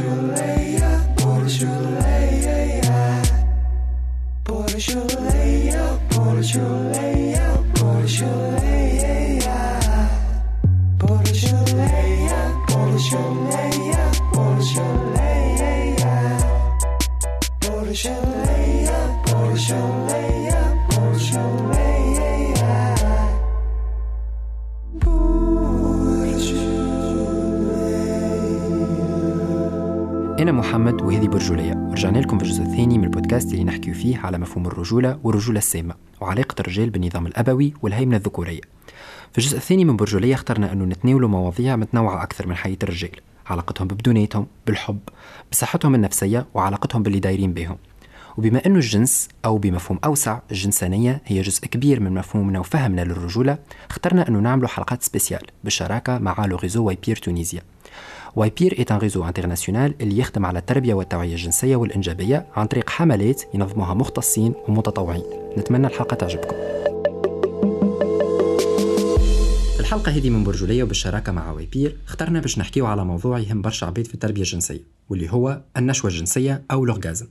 أنا فيه على مفهوم الرجولة والرجولة السامة وعلاقة الرجال بالنظام الأبوي والهيمنة الذكورية. في الجزء الثاني من برجولية اخترنا أنه نتناولوا مواضيع متنوعة أكثر من حياة الرجال علاقتهم ببدوناتهم بالحب بصحتهم النفسية وعلاقتهم باللي دايرين بهم. وبما أنه الجنس أو بمفهوم أوسع الجنسانية هي جزء كبير من مفهومنا وفهمنا للرجولة اخترنا أنه نعملوا حلقات spéciales بالشراكة مع le réseau Y-PEER Tunisia Y-PEER est un réseau international اللي يخدم على التربية والتوعية الجنسية والإنجابية عن طريق حملات ينظموها مختصين ومتطوعين. نتمنى الحلقة تعجبكم. الحلقة هذه من برجولية وبالشراكة مع Y-PEER اخترنا باش نحكيو على موضوع يهم برشا عبيد في التربية الجنسية واللي هو النشوة الجنسية أو ال orgasme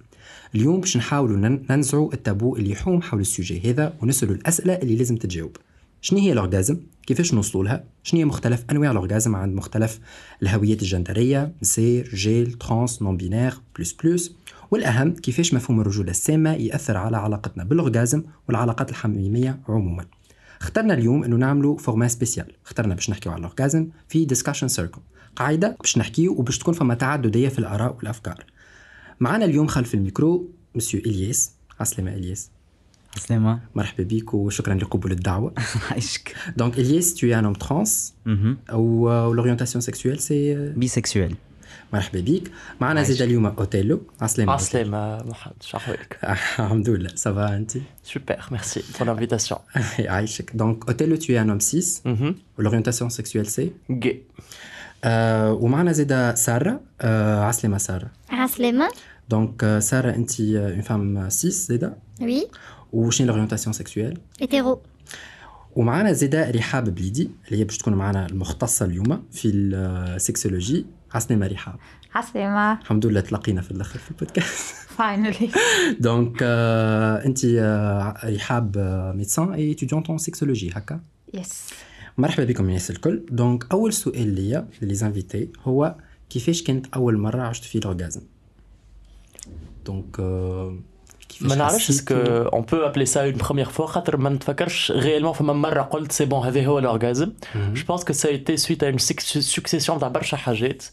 اليوم باش نحاولوا ننزعوا التابو اللي يحوم حول ال sujet هذا ونسألوا الأسئلة اللي لازم تتجاوب. شنو هي ال orgasme؟ كيفاش نوصلوا لها؟ شنو هي مختلف أنواع ال orgasme عند مختلف الهويات الجندرية؟ نساء رجال trans non-binaires plus plus والأهم كيفاش مفهوم الرجولة السامة يأثر على علاقتنا بال orgasme والعلاقات الحميمية عموما. اخترنا اليوم أنه نعملوا format spécial اخترنا باش نحكيو على ال orgasme في discussion circle قاعدة باش نحكيو وباش تكون فما تعددية في الآراء والأفكار. معنا اليوم خلف ال micro monsieur الياس عسلامة الياس عسلامة مرحبا بك وشكرا لقبول الدعوه عايشك donc الياس tu es un homme trans. أو l'orientation sexuelle c'est bisexuelle مرحبا بك. معنا عايشك. زيد اليوم اوتيلو عسلامة عسلامة محمد. شحوالك الحمد لله ça va انت Super, merci pour l'invitation. عايشك donc اوتيلو tu es un homme cis. Mhm. l'orientation sexuelle c'est? Gay. آه ومعنا زيدا سارة. آه عسلامة سارة. عسلامة donc آه، سارة انت une femme cis زيدا؟ oui وشنو l'orientation sexuelle hétéro ومعنا زيدا رحاب بليدي اللي هي باش تكون معنا المختصة اليوم في ال sexologie عسلامة رحاب. عسلامة الحمد لله تلاقينا في الآخر في ال podcast. finally donc آه انت آه رحاب médecin et étudiante en sexologie هكا؟ yes مرحبا بكم الناس الكل. donc أول سؤال ليا les invités هو كيفاش كانت أول مرة عشت فيه ال orgasme donc آه، ما نعرفش حسيتوا؟ est-ce que on peut appeler ça une première fois خاطر ما نتفكرش réellement فما مره قلت c'est bon هذا هو ال orgasme مهم. je pense que ça était suite à une succession تاع برشا حاجات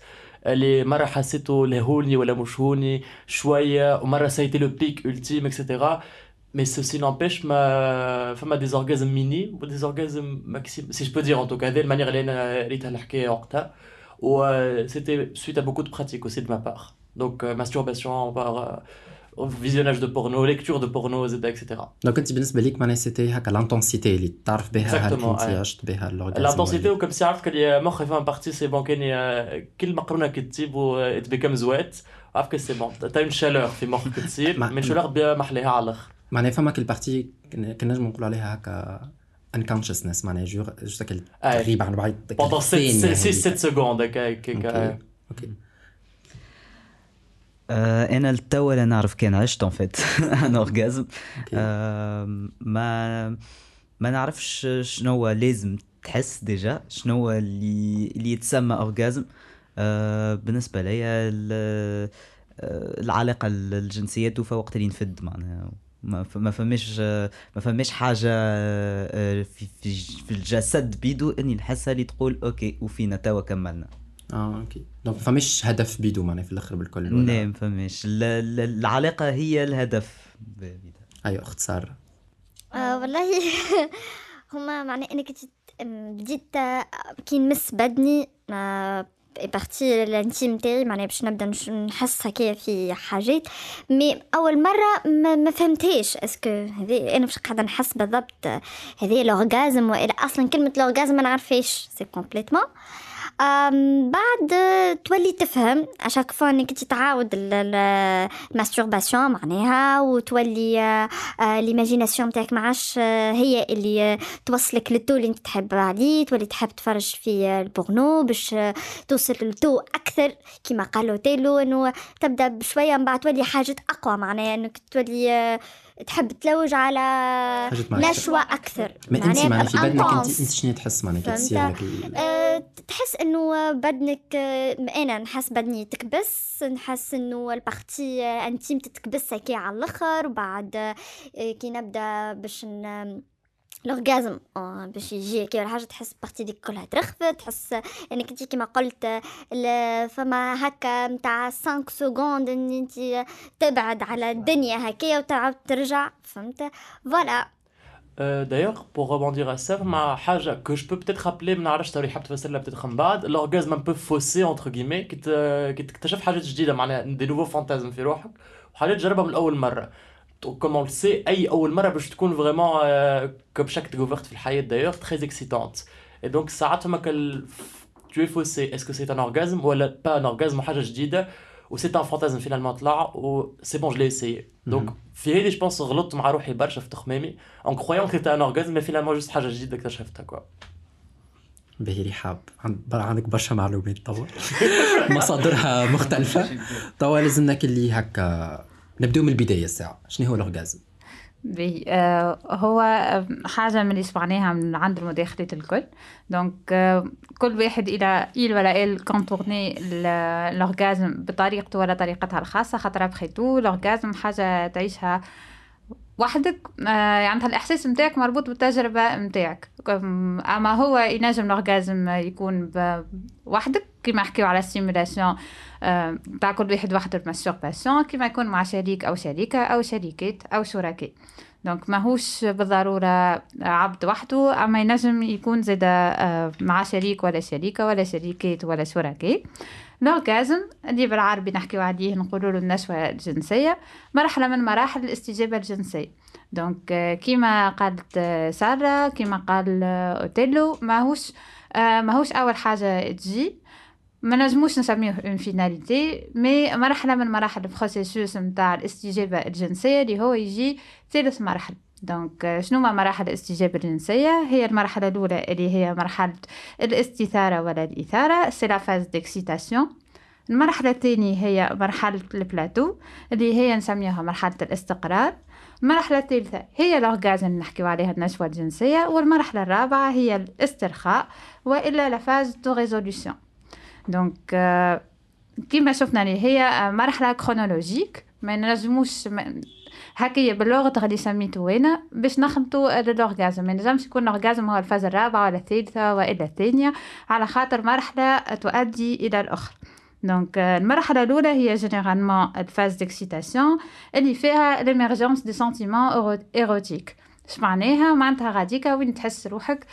اللي مره حسيته لهوني ولا مش هوني شوية ومره ça était le pic ultime et cetera Mais ceci n'empêche, ma... فما des orgasmes mini ou des orgasmes maximum, si je peux dire en tout cas, هذه ال manière اللي أنا ريتها نحكيها وقتها. و euh, c'était suite à beaucoup de pratiques aussi de ma part. Donc euh, masturbation par euh, visionnage de porno, lecture de porno, etc. donc انت بالنسبة ليك معناها c'était هكا l'intensité اللي تعرف بها هل Exactement, انت ouais. عشت بها ال orgasme L'intensité ou comme si عرفت كلي مخي فما بارتي سي بون كاني كل مقرونه كتجيب و it becomes wet عرفت كو سي بون تا اون شالور في مخك تصير ما- من شالور بيا محليها على الآخر معناها فما كل بارتي كنا كنا نجم نقولوا عليها هكا unconsciousness معناها جو جو هكا أي. تغيب عن بعض pendant 6 7 secondes هكا هكا أوكي آه أنا التوا لا نعرف كان عشت اون فيت ان آه ما ما نعرفش شنو هو لازم تحس déjà شنو هو اللي اللي يتسمى orgasme آه بالنسبة لي ال- آه، العلاقة الجنسيه توفى وقت اللي نفد معناها. ما فماش آه، ما فماش حاجة آه، في في الجسد بيدو إني نحسها اللي تقول okay وفينا توا كملنا. آه okay. donc فماش هدف بيدو معناها في الآخر بالكل ولا؟ لا ما فماش ال- ال- العلاقة هي الهدف بيدو. أيوه أخت سارة. آه والله هما معناه أنا كنت بديت كي نمس بدني partie ال intime تاعي معناها باش نبدأ نش- نحس هكايا في حاجات. mais أول مرة ما, ما فهمتهاش est-ce que هذه أنا باش قاعدة نحس بالضبط هذه ال orgasme وإلا أصلا كلمة ال orgasme ما نعرفهاش c'est complètement بعد تولي تفهم à chaque fois إنك تتعاود ال masturbation معناها وتولي l'imagination نتاعك ما عادش آه، هي اللي توصلك لل taux اللي أنت تحب عليه تولي تحب تفرج في البورنو باش آه، توصل لل taux أكثر كما قالوا تيلو إنه تبدأ بشوية من بعد تولي حاجات أقوى معناها إنك تولي تحب تلوج على. نشوة أكثر ما انت معناها في بدنك intense. انت شنو تحس معناها كي أه، تحس إنه بدنك أه، أنا نحس بدني تكبس نحس إنه البارتي أه، أنتيم تتكبس هكا على الأخر وبعد أه، كي نبدأ باش ن... ال orgasme أه، باش يجي كي ولا حاجة تحس ال partie ديك كلها. ترخفت تحس إنك انت كيما قلت فما هكا نتاع 5 secondes إن أنت تبعد على الدنيا هكايا وتعاود ترجع فهمت؟ Voilà Euh, pour rebondir à ça, ma حاجة que je peux peut-être rappeler ما نعرفش توري حاب تفسر لها peut-être من بعد l'orgasme un peu faussé entre guillemets كي تكتشف حاجات جديدة معناها des nouveaux fantasmes في روحك وحاجات تجربها من أول مرة كوم اون سي أي أول مرة باش تكون فريمون كوم شاك découverte في الحياة d'ailleurs très excitante et donc ساعات فما كال tu es faussé est-ce que c'est un orgasme ولا pas un orgasme وحاجة جديدة و c'est un fantasme finalement طلع و c'est bon je l'ai essayé donc Mhm. في هذه je pense غلطت مع روحي برشا في تخمامي en croyant que c'était un orgasme mais finalement juste حاجة جديدة اكتشفتها كوا باهي رحاب عند- بر- عندك برشا معلومات توا مصادرها مختلفة توا لازمنا اللي هكا نبداو من البداية الساعة. شنو هو ال orgasme؟ ben آه هو آه، حاجة من اللي سمعناها من عند المداخلات الكل. donc آه كل واحد إلى il ولا elle كونتورني ال orgasme بطريقته ولا طريقتها الخاصة خاطر après tout ال orgasme حاجة تعيشها وحدك. آه عندها الإحساس متاعك مربوط بالتجربة متاعك. أما هو ينجم ال orgasme يكون وحدك كيما نحكيو على stimulation كل واحد وحده ال masturbation كيما يكون مع شريك أو شريكة أو شريكات أو شركاء. donc ماهوش بالضرورة عبد وحده أما ينجم يكون زادا آه، مع شريك ولا شريكة ولا شريكات ولا شركاء. l'orgasme اللي بالعربي نحكيو عليه نقولوا له النشوة الجنسية. مرحلة من مراحل الاستجابة الجنسية. donc آه، كيما قالت آه، سارة كيما قال أوتيلو ماهوش ماهوش أول حاجة تجي. ما نجموش نسميه une finalité mais مرحله من مراحل ال processus نتاع الاستجابه الجنسيه اللي هو يجي ثالث مرحله donc شنو ما مراحل الاستجابة الجنسية هي المرحلة الأولى اللي هي مرحلة الاستثارة ولا الإثارة c'est la phase d'excitation المرحلة الثانية هي مرحلة البلاتو اللي هي نسميها مرحلة الاستقرار المرحلة الثالثة هي ال orgasme اللي نحكيو عليها النشوة الجنسية والمرحلة الرابعة هي الاسترخاء وإلا la phase de résolution donc آه، كيما شفنا اللي هي آه، مرحلة chronologique ما نجموش هكايا باللغة اللي سميتو أنا باش نخلطوا لل orgasme ما نجمش يكون ال orgasme هو ال phase الرابعة ولا الثالثة وإلا الثانية على خاطر مرحلة تؤدي إلى الأخرى donc آه، المرحلة الأولى هي généralement ال phase d'excitation اللي فيها l'émergence des sentiments érotiques اش معناها معناتها غاديكا وين تحس روحك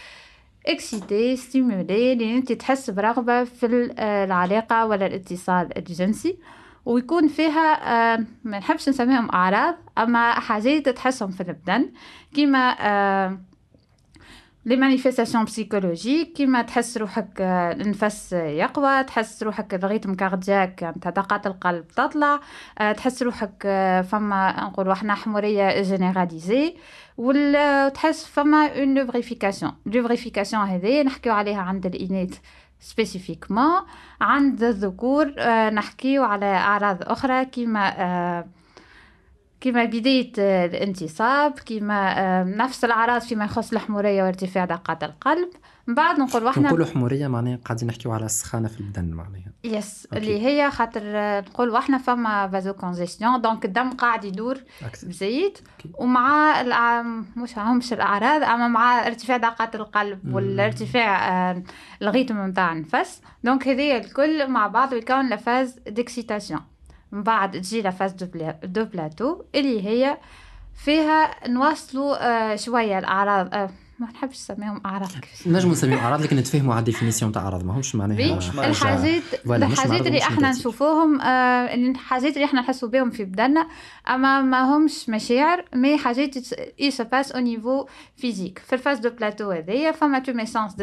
excité stimulé لأن انت تحس برغبة في آه، العلاقة ولا الاتصال الجنسي. ويكون فيها آه، ما نحبش نسميهم أعراض أما حاجات تحسهم في البدن كيما les manifestations psychologiques كيما تحس روحك آه، النفس يقوى تحس روحك ال rythme cardiaque يعني دقات القلب تطلع تحس روحك فما نقولوا إحنا حمورية généralisée وتحس فما une lubrification lubrification هذه نحكيو عليها عند الإناث spécifiquement عند الذكور آه، نحكيو على أعراض أخرى كيما آه، كيما بداية آه، الانتصاب كيما آه، نفس الأعراض فيما يخص الحمورية وارتفاع دقات القلب. من بعد نقول وإحنا نقولوا حمورية معناها قاعدين نحكيو على السخانة في البدن معناها Yes okay. اللي هي خاطر نقول وإحنا فما vasocongestion donc الدم قاعد يدور بزيد. ومع الأع... مش همش الأعراض أما مع ارتفاع دقات القلب. والارتفاع آه، ال rythme نتاع النفس donc هذه الكل مع بعض يكون la phase d'excitation من بعد تجي la phase de, pla... de plateau اللي هي فيها نواصلوا آه، شوية الأعراض آه، ما نحبش نسميهم أعراض. نجم نسميهم أعراض لكن نتفهموا على ال définition تاع أعراض. ماهمش معناها الحاجات الحاجات اللي إحنا. نشوفوهم آه الحاجات اللي إحنا نحسوا بهم في بدنا أما ما همش مشاعر mais حاجات qui se passent au niveau physique في ال phase de plateau هذيا فما tumescence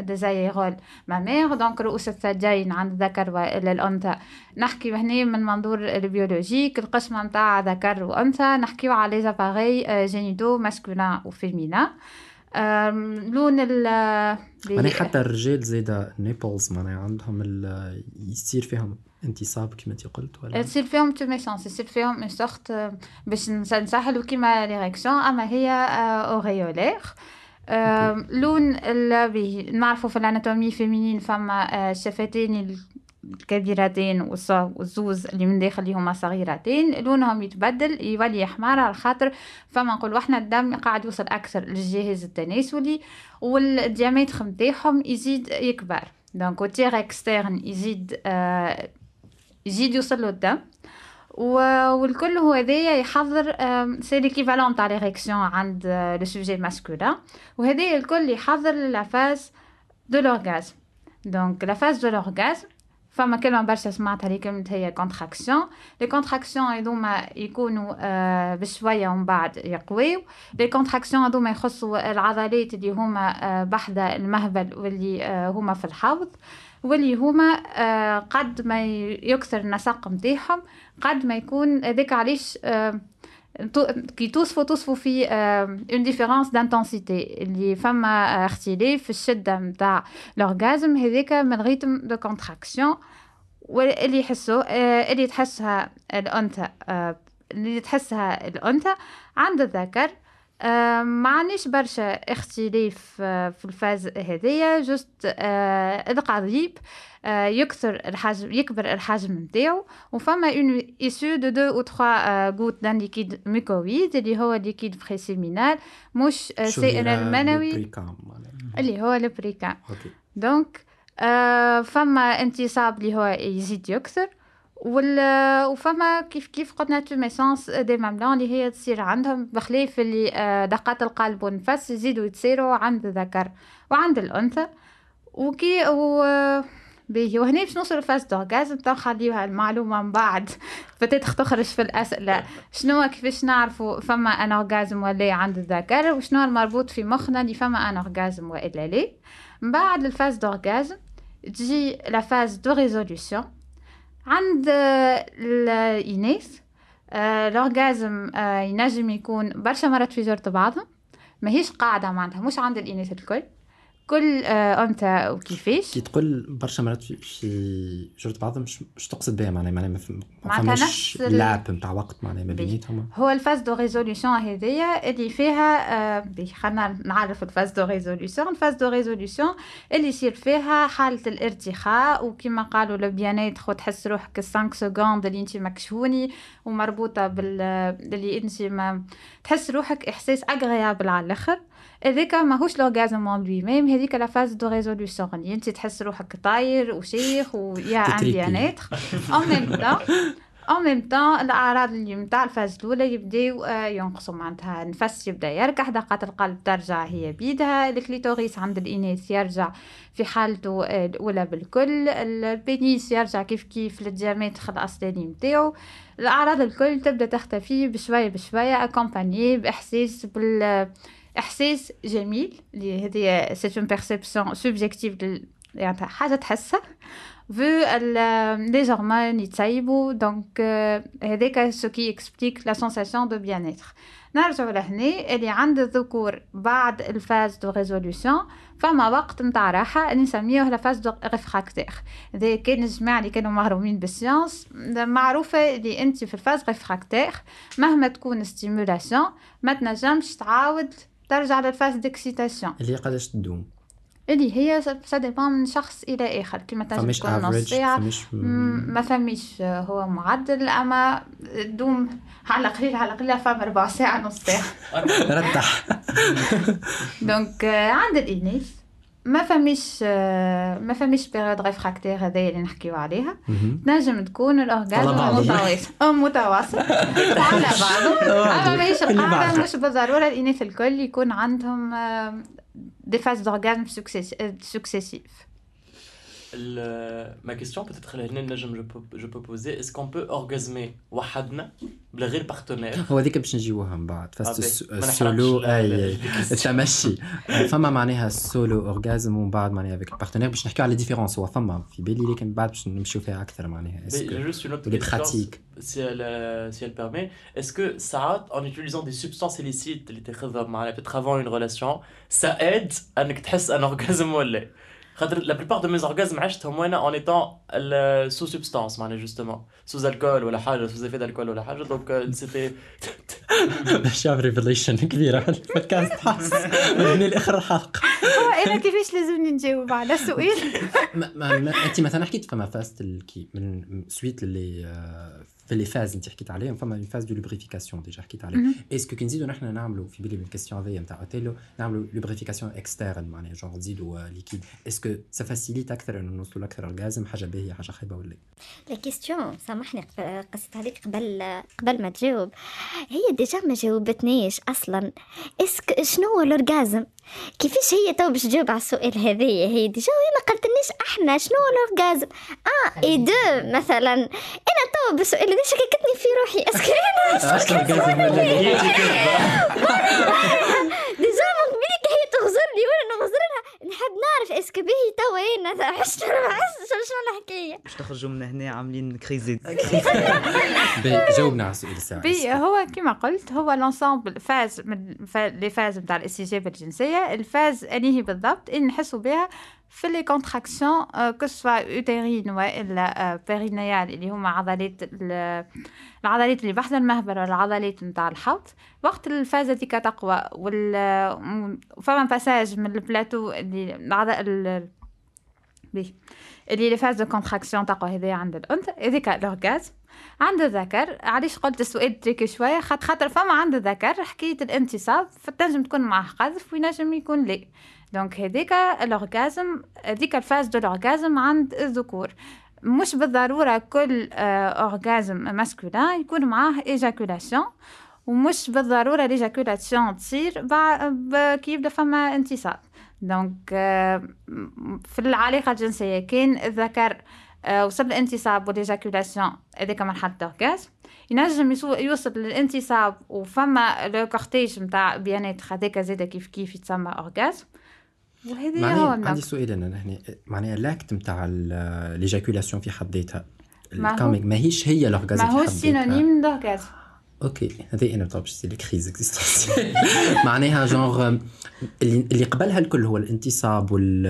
des aréoles mammaires donc رؤوس الثديين عند الذكر والانثى نحكي هنا من منظور ال biologique القسمه نتاع ذكر وأنثى. نحكيو على les appareils génitaux masculins و féminins لون ال معناها حتى الرجال زاده nipples معناها عندهم ال- يصير فيهم انتصاب كما انت قلت ولا؟ تصير فيهم tumescence يصير فيهم une sorte باش نس- نسهلوا كيما l'érection أما هي aréolaire لون ال- نعرفوا في ال anatomie féminine فما آه، شفتين الكبيرتين والزوز اللي من داخل هما صغيرتين لونهم يتبدل يولي احمر على خاطر فما نقولوا إحنا الدم قاعد يوصل أكثر للجهاز التناسلي وال diamètre نتاعهم يزيد يكبر. donc وتيغ externe يزيد آه يزيد يوصل له الدم. والكل هو هذايا يحضر c'est l'équivalent تاع l'érection عند le sujet masculin وهذايا الكل يحضر la phase de l'orgasme donc la phase de l'orgasme فما كلمة برشا سمعتها اللي كلمة هي contraction les contractions هذوما يكونوا آه بشوية ومن بعد يقويو. les contractions هذوما يخصوا العضلات اللي هما آه بحذا المهبل واللي آه هما في الحوض واللي هما آه قد ما يكثر النسق نتاعهم قد ما يكون هذاك علاش آه كي توصفوا توصفوا في une différence d'intensité اللي فما اختلاف في الشده نتاع l'orgasme هذاك من rythme de contractions واللي يحسوا اللي تحسها الأنثى آه، اللي تحسها الأنثى عند الذكر. آه، ما عنديش برشا اختلاف في ال phase هذيا juste آه، القضيب. يكثر الحجم يكبر الحجم نتاعو وفما un issu de deux ou trois gouttes d'un liquide mucoïde اللي هو liquide pré-séminal مش آه، سائل المنوي. ال precum. اللي هو ال precum okay. donc آه فما انتصاب اللي هو يزيد يكثر. وال وفما كيف كيف قلنا tumescence des mamelons اللي هي تصير عندهم. بخلاف اللي آه دقات القلب والنفس يزيدوا يتصيروا عند الذكر وعند الأنثى. وكي و باهي وهنا باش نوصل ل phase d'orgasme تو نخليوها المعلومه من بعد. فتتخ تخرج في الاسئله شنو كيفاش نعرفوا فما un orgasme ولا عند الذكر وشنو المربوط في مخنا اللي فما un orgasme والا لا من بعد ال phase d'orgasme تجي la phase de résolution عند آه، الإناث آه، آه، ينجم يكون برشا مرات في جرة بعضهم. ماهيش قاعدة معناتها مش عند الإناث الكل. كل آه، أنثى وكيفاش؟ كي تقول برشا مرات في, في جرة بعضهم مش, تقصد بها معناها معناها ما فماش نفس ال- لعب نتاع وقت معناها ما بي. بيناتهم. هو ال phase de résolution هذيا اللي فيها آه، خلينا نعرف الفاز دو ريزوليوشن الفاز دو ريزوليوشن اللي يصير فيها حالة الارتخاء وكما قالوا لو بيانيتر وتحس روحك 5 سكوند اللي انت مكشفوني ومربوطة بال اللي انت ما تحس روحك إحساس اغريابل على الآخر. هذاك ماهوش لورغازم اون لوي. ميم هذيك لا فاز دو ريزوليوشن اللي انت تحس روحك طاير وشيخ ويا ان تتريبي. بيانيتر اون ميم طون اون ميم طون الأعراض اللي نتاع الفاز الأولى يبداو آه، ينقصوا معناتها. النفس يبدأ يركح دقات القلب ترجع هي بيدها. الكليتوريس عند الاناث يرجع في حالته آه، الأولى بالكل. ال pénis يرجع كيف كيف لل diamètre الاصلي نتاعو الأعراض الكل تبدأ تختفي بشوية بشوية accompagné بإحساس بال إحساس جميل اللي هذه c'est une perception subjective يعني حاجة تحسها. Vu les hormones يتسيبوا donc هذاك ce qui explique la sensation de bien-être نرجعوا لهنا. اللي عند الذكور بعد ال phase de résolution فما وقت نتاع راحة اللي نسميوه la phase de réfractaire هذا كان الجماعة اللي كانوا مهرومين بال science معروفة اللي أنت في ال phase réfractaire مهما تكون stimulation ما تنجمش تعاود ترجع لل phase d'excitation اللي قداش تدوم. اللي هي ça dépend من شخص إلى آخر. كما تنجم تكون نص ساعه ما فميش هو معدل أما دوم على قليل على قليل فما ربع ساعة نص ساعة. رتح. donc آه، عند الإناث ما فماش آه، ما فماش période réfractaire هذايا اللي نحكيو عليها. تنجم تكون ال orgasme. متواصل أو متواصل على بعضه أما ماهيش القاعده. مش بالضرورة الإناث الكل يكون عندهم des phases d'orgasme successives ال- ma question peut-être هنا نجم je peux, je peux poser est-ce qu'on peut orgasmer وحدنا بلا غير partenaire هو هذيك باش نجيوها من بعد فاست آه، الس- ما نحرقش السولو ال- اي ال- أي. ال- التمشي فما معناها ال solo orgasme ومن بعد معناها avec ال partenaire باش نحكيو على différence هو فما في بالي لكن بعد باش نمشيو فيها أكثر معناها Mais est-ce que j'ai juste une autre les question, pratiques. si elle, euh, si elle permet. Est-ce que ça, en utilisant des substances illicites, اللي تاخذهم معنا peut-être avant une relation, ça aide انك تحس ان orgasme ولا لا؟ خاطر la plupart de mes orgasmes عشتهم وأنا étant ال- sous substance معناها justement. sous alcool ولا حاجة sous effet d'alcool ولا حاجة. donc euh, c'était شاف ريفيليشن كبيرة في البودكاست. حاس من الآخر الحلقة. أنا كيفاش لازمني نجاوب؟ على السؤال انت مثلا حكيت فما الكي من سويت اللي آه، في لي فاز انت حكيت عليهم فما اون فاز دو لوبريفيكاسيون ديجا حكيت عليه. اسكو كي نزيدو نحن نعملوا في بالي من الكيستيون هذيا نتاع اوتيلو نعملوا لوبريفيكاسيون اكسترن معناها جونغ نزيدوا ليكيد اسكو سا فاسيليت أكثر إنه نوصلوا لأكثر اورجازم حاجة باهية حاجة خايبة ولا la question سامحني قصت عليك قبل قبل ما تجاوب. هي déjà ما جاوبتنيش أصلا. est-ce que شنو هو ال orgasme كيفاش هي تو باش تجاوب على السؤال هذايا هي déjà وهي ما قالتلنيش أحنا شنو هو ال orgasme آه اي دو مثلا. أنا بالسؤال هذا شككتني في روحي. est-ce que أنا أصلا هي كذبه déjà من قبلك هي تغزر لي وأنا نغزر لها نحب نعرف est-ce que باهي توا أنا عشت. شنو الحكاية باش نخرجوا من هنا عاملين crazy. جاوبنا على السؤال الساعة بي هو كما قلت هو l'ensemble phases من les phases نتاع الاستجابه الجنسيه ال phase اللي هي بالضبط اللي نحسوا بها في les contractions que ce soit utérines والا périnéales اللي هما عضلات ال- العضلات اللي بحذا المهبل والعضلات نتاع الحوض وقت ال phase هذيك تقوى وال فما passage من البلاتو اللي العض... ال... puis. اللي les phases de contraction تقوى هذايا عند الأنثى هذيك ال orgasme عند الذكر علاش قلت السؤال tricky شوية خاطر خاطر فما عند الذكر حكاية الانتصاب فتنجم تكون معاه قذف وينجم يكون لا donc هذيك ال orgasme هذيك ال phase de ال orgasme عند الذكور. مش بالضرورة كل آه، orgasme masculin يكون معاه éjaculation ومش بالضرورة l'éjaculation تصير كي يبدا فما انتصاب donc آه، في العلاقة الجنسية كان الذكر آه، وصل الانتصاب وال éjaculation هذيك مرحلة ال orgasme ينجم يوصل للانتصاب وفما le cortège نتاع بيانات هذاك زاده كيف كيف يتسمى orgasme وهذا هو عندي سؤال أنا هنا معناها l'acte نتاع l'éjaculation في حد ذاتها. ال coming ماهيش هي ال orgasme ما هو. synonyme d'orgasme okay هذه أنا بطبع les crises existentielles معناها جونغ اللي قبلها الكل هو الانتصاب وال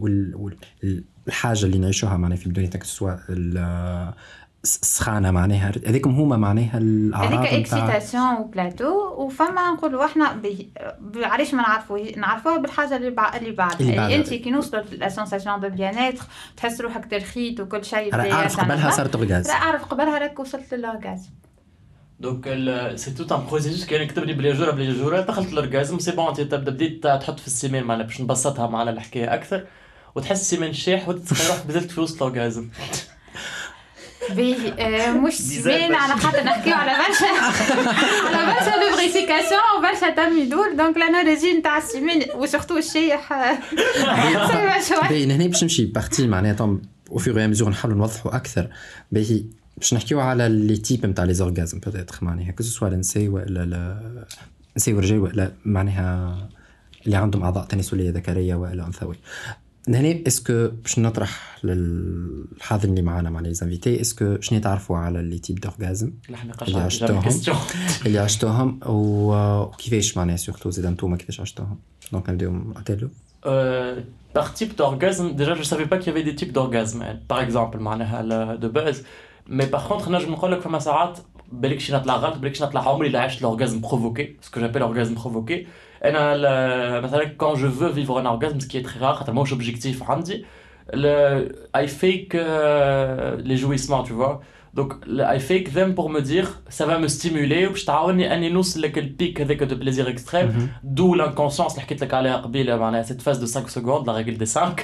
وال وال- الحاجة اللي نعيشوها معناها في بدايتك سواء السخانه معناها هذيكم هما معناها الأعراض هذيك excitation وبلاتو وفما نقولوا إحنا علاش ما نعرفوه نعرفوها بالحاجة اللي بع... اللي بعد. اللي يعني بعدها. انت كي نوصلوا la sensation de bien تحس روحك ترخيت وكل شيء أعرف. قبلها صارت اورجاز لا أعرف قبلها راك وصلت للاورجازم دونك سي تو ان بروسيسوس كان كتبني بلي جوره بلي جوره دخلت الاورجازم سي بون انت تبدا بديت تحط في السيمين معنا باش نبسطها معنا الحكاية أكثر وتحس السيمين شاح وتتخيل روحك بذلت في وسط الاورجازم باهي آه، مش سيمين على خاطر نحكيو على برشا على برشا لوبريفيكاسيون وبرشا تميدول دونك الانالوجي نتاع السيمين وسورتو الشيح باهي هنا باش نمشي partie معناها طم à fur et à mesure نحاولوا نوضحوا أكثر. باهي باش نحكيو على les types نتاع les orgasmes peut-être معناها que ce soit النساء ولا لا نساء ورجال ولا معناها اللي عندهم أعضاء تناسلية ذكرية والا انثويه هنا est-ce que باش نطرح للحاضرين اللي معنا مع les invités est-ce que شنو تعرفوا على les types d'orgasmes اللي عشتوهم. اللي عشتوهم وكيفاش معناها surtout زيد انتوما كيفاش عشتوهم؟ donc نبداو مع اوتيلو par type d'orgasme, déjà je savais pas qu'il y avait des types d'orgasme, hein, par exemple, معناها de base. Mais par contre, نجم نقول لك فما ساعات بالك شي نطلع غلط بالك شي نطلع عمري اللي عشت l'orgasme provoqué, ce que j'appelle orgasme provoqué. أنا ل- مثلا quand je veux vivre un orgasme, ce qui est très rare, خاطر ماهوش objectif عندي, le, I fake euh, les jouissements, tu vois. donc I fake them pour me dire ça va me stimuler وباش تعاوني اني نوصل لك ال pic هذاك de plaisir extrême de l'inconscience اللي حكيت لك عليها قبيله معناها cette phase de 5 secondes la règle des 5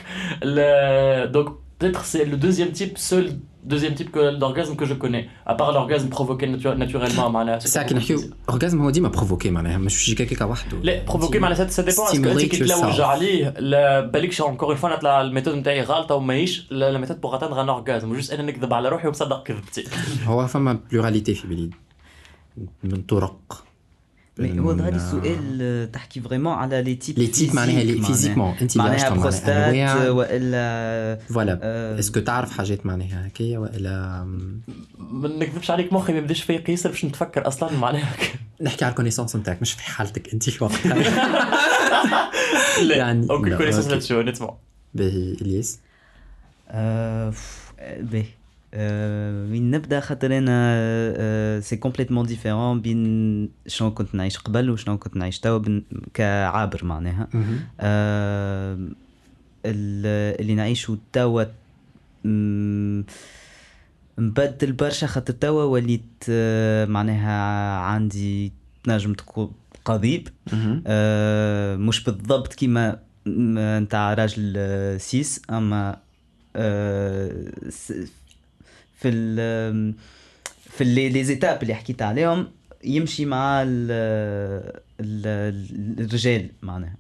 donc peut-être c'est le deuxième type seul deuxième type que d'orgasme que je connais à part l'orgasme provoqué natu- naturellement معناها ساعة كي نحكيو orgasme هو ديما provoqué معناها مش يجي كيكا وحده لا provoqué معناها ça dépend est-ce que انت stimulate كي تلوج yourself. عليه لا بالكش encore une fois نطلع ال méthode نتاعي غالطه وماهيش la la méthode pour atteindre un orgasme juste أنا نكذب على روحي ومصدق كذبتي هو فما pluralité في بالي من طرق mais هو ظهر لي السؤال تحكي vraiment على les types les types معناها les physiquement انت معناها بروستات والا voilà. est-ce que تعرف حاجات معناها هكايا والا ما نكذبش عليك مخي ما بداش فيا ياسر باش نتفكر أصلا معناها نحكي على ال connaissances نتاعك مش في حالتك أنت وقتها. لا يعني- okay. connaissances نتمو باهي إلياس. آه، ف- باهي. وين نبدا خاطر أنا c'est complètement différent بين شنو كنت نعيش قبل وشنو كنت نعيش توا كعابر معناها ال- اللي نعيشه توا مبدل برشا خاطر توا وليت معناها عندي تنجم تكون قضيب آه، مش بالضبط كيما نتاع راجل سيس اما آه، في ال في لي زيتاب اللي حكيت عليهم يمشي مع ال ال الرجال معناها.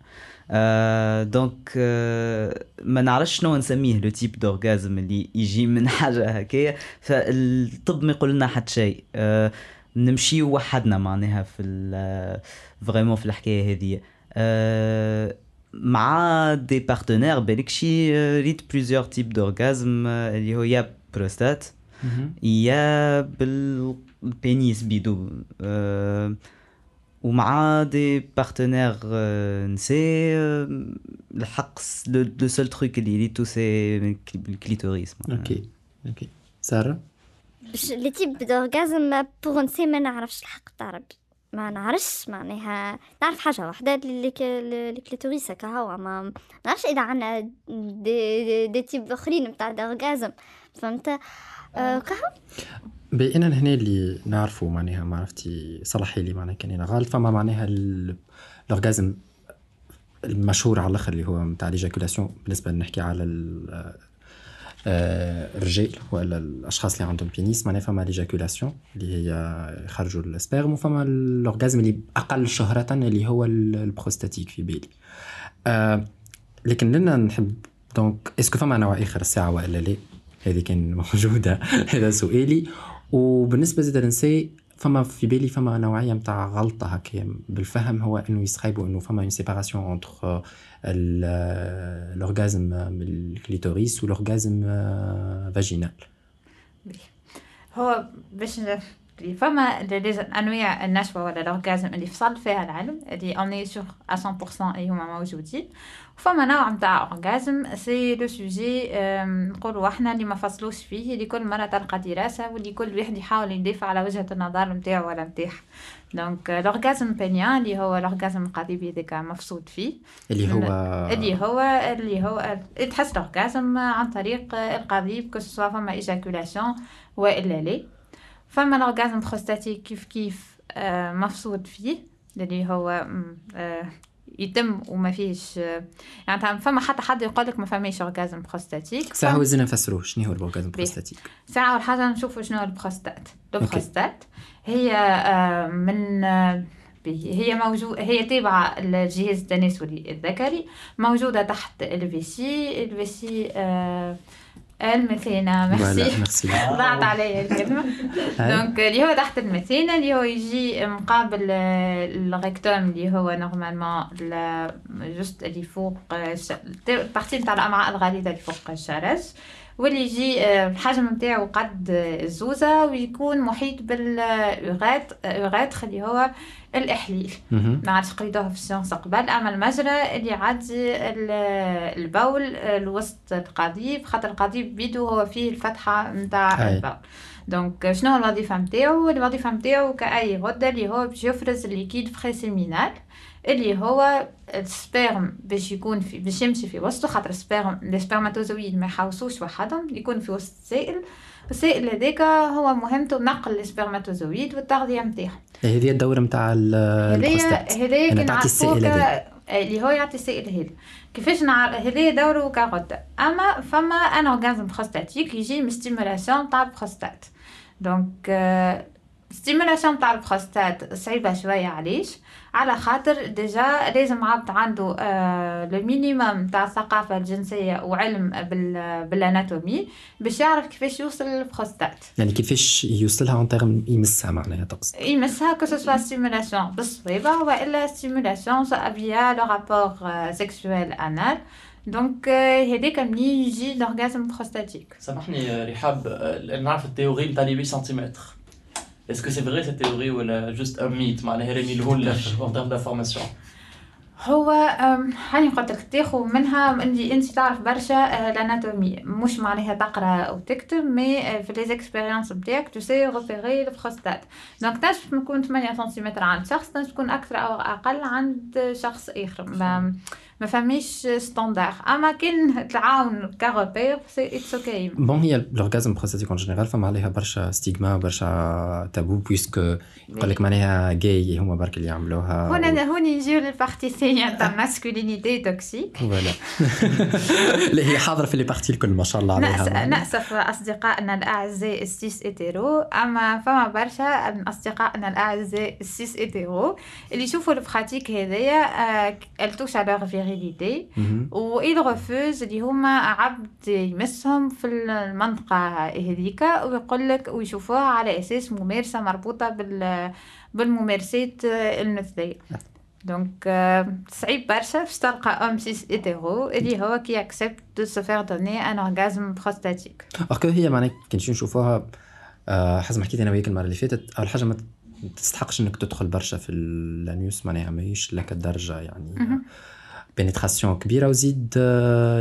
آه donc آه ما نعرفش شنو نسميه le type d'orgasme اللي يجي من حاجة هكايا فالطب ما يقول لنا حتى شيء. آه نمشيو وحدنا معناها في vraiment في الحكاية هذه. آه مع des partenaires بالك شي آه، ريت plusieurs types d'orgasmes آه، اللي هو يا بروستات يا بال pénis بيدو. آه، ومع des partenaires آه، نساء آه، الحق le seul truc اللي ريتو سي الكليتوريس. أوكي أوكي. سارة؟ باش les types d'orgasmes pour نسي ما نعرفش الحق تاع ربي. ما نعرفش معناها نعرف حاجة واحدة اللي ك- اللي clitoris هكا هو. ما نعرفش إذا عندنا des, دي, دي تيب أخرين نتاع d'orgasmes. فهمت؟ آه كهو puis أنا هنا اللي نعرفه معناها ما عرفتي صلحي لي معناها كان أنا غلط فما معناها ال- ال orgasme المشهور على الأخر اللي هو نتاع l'éjaculation بالنسبة نحكي على آه، الرجال ولا الأشخاص اللي عندهم pénis معناها فما l'éjaculation اللي هي يخرجوا ال sperme وفما ال orgasme اللي أقل شهرة اللي هو ال- ال prostatique في بالي. آه لكن لنا نحب donc est-ce que فما نوع آخر الساعة والا لا؟ هذه كان موجودة هذا سؤالي. وبالنسبة زاد للنساء فما في بالي فما نوعية نتاع غلطة هكا. بالفهم هو إنه يستخيبوا إنه فما اون سيباراسيون انتر الاورغازم الكليتوريس والاورغازم فاجينال هو باش فما انواع النشوه ولا ال orgasme اللي فصل فيها العلم اللي on est sûr 100% اللي هما موجودين وفما نوع نتاع orgasme c'est le sujet نقولوا إحنا اللي ما فصلوش فيه اللي كل مرة تلقى دراسة واللي كل واحد يحاول يدافع على وجهة النظر نتاعو ولا نتاعها donc ال orgasme pénien اللي هو الاورغازم القضيبي هذاك مفصول فيه. اللي هو اللي هو اللي هو تحس ال orgasme عن طريق القضيب que ce soit فما éjaculation وإلا لا. فما ال orgasme prostatique كيف كيف آه، مفصول فيه اللي هو آه، يتم وما فيش آه، يعني فما حتى حد يقول لك ما فماش orgasme prostatique ساعة وزنا نفسروه شنو هو ال orgasme prostatique؟ ساعة أول حاجة نشوفوا شنو هو ال prostate. ال prostate هي آه، من آه، هي موجود هي تابعة للجهاز التناسلي الذكري موجودة تحت ال vessie ال vessie المثانة voilà merci. ضاعت علي الكلمة. donc اللي هو تحت المثانة اللي هو يجي مقابل آه، ال rectum اللي هو normalement juste اللي فوق آه، ال partie نتاع الأمعاء الغليظة اللي فوق الشرج واللي يجي آه، الحجم نتاعو قد آه، الزوزة ويكون محيط بال urèt- urètre اللي هو الإحليل. ما عادش قريتوها في ال science قبل. أما المجرى اللي يعدي ال- البول الوسط القضيب خاطر القضيب بيدو هو فيه الفتحة نتاع. البول. donc شنو الوظيفة نتاعو الوظيفة نتاعو كأي غدة اللي هو باش يفرز ال liquide pré-séminal اللي هو ال sperme باش يكون في باش يمشي في وسطه خاطر ال sperme ال spermatozoïdes ما يحوسوش وحدهم يكون في وسط السائل السائل هذاك هو مهمته نقل ال spermatozoïdes والتغذية نتاعهم هذه الدورة نتاع البروستات. كي تعطي السائل. ك- اللي هو يعطي السائل هذا. كيفاش نعرف هذايا دوره كغدة أما فما un orgasme prostatique يجي من stimulation تاع البروستات. donc stimulation تاع البروستات صعيبة شوية علاش؟ على خاطر déjà لازم عبد عنده آه le minimum تاع الثقافة الجنسية وعلم بال بال anatomie باش يعرف كيفاش يوصل للبروستات. يعني كيفاش يوصلها en terme يمسها معناها تقصد؟ يمسها que ce soit stimulation بالصويبه والا stimulation via le rapport sexuel anal donc هذاك منين يجي ال orgasme prostatique سامحني رحاب نعرف ال théorie نتاع لي 8 سنتيمتر est-ce que c'est vrai cette théorie ولا juste un mythe معناها رامي الهول en termes d'information هو هاني قلت لك تاخو منها اللي انت تعرف برشا آه، ال anatomie مش معناها تقرأ أو تكتب mais آه، في les expériences نتاعك tu sais repérer ال prostate donc تنجم تكون 8 سنتيمتر عند شخص تنجم تكون أكثر أو أقل عند شخص آخر. ما ما فماش standard اما كان تعاون كروبير سي اتس ok bon هي ال orgasme prostatique en général فما عليها برشا stigmas برشا tabous puisque يقول لك معناها gays هما برك اللي يعملوها هنا هون يجيو لل partie الثانية تاع masculinité toxique voilà لا هي حاضره في les parties الكل ما شاء الله عليها. نأسف أصدقائنا الأعزاء ال cis hétéros أما فما برشا من أصدقائنا الأعزاء ال cis hétéros اللي يشوفوا ال pratique هذايا elle touche على leur virilité مهم. و ils refusent اللي هما عبد يمسهم في المنطقة هذيك ويقول لك ويشوفوها على أساس ممارسة مربوطة بال بالممارسات المثلية. donc صعيب برشا باش تلقى un cis hétéro اللي هو qui accepte de se faire donner un orgasme prostatique alors que هي معناها كي نشوفوها آه، حسب ما حكيت أنا وياك المرة اللي فاتت أول حاجة ما تستحقش إنك تدخل برشا في ال anus معناها ماهيش لك الدرجه يعني. pénétration كبيره وزيد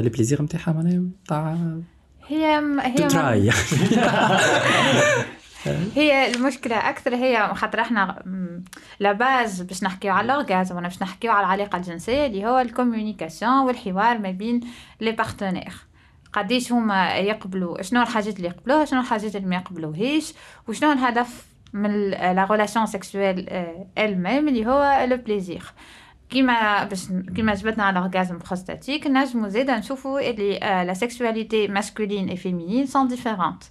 le plaisir نتاعها معناها تاع هي هي très هي المشكلة أكثر هي خاطر إحنا م، la base باش نحكيو على ال orgasme ولا باش نحكيو على العلاقه الجنسيه اللي هو ال communication والحوار ما بين les partenaires قديش هما يقبلوا شنو الحاجات اللي يقبلوها شنو الحاجات اللي ما يقبلوهاش وشنو الهدف من la relation sexuelle même اللي هو le plaisir كيما باش كيما جبتنا على ال orgasme prostatique نجمو زادا نشوفوا اللي la sexualité masculine et féminine sont différentes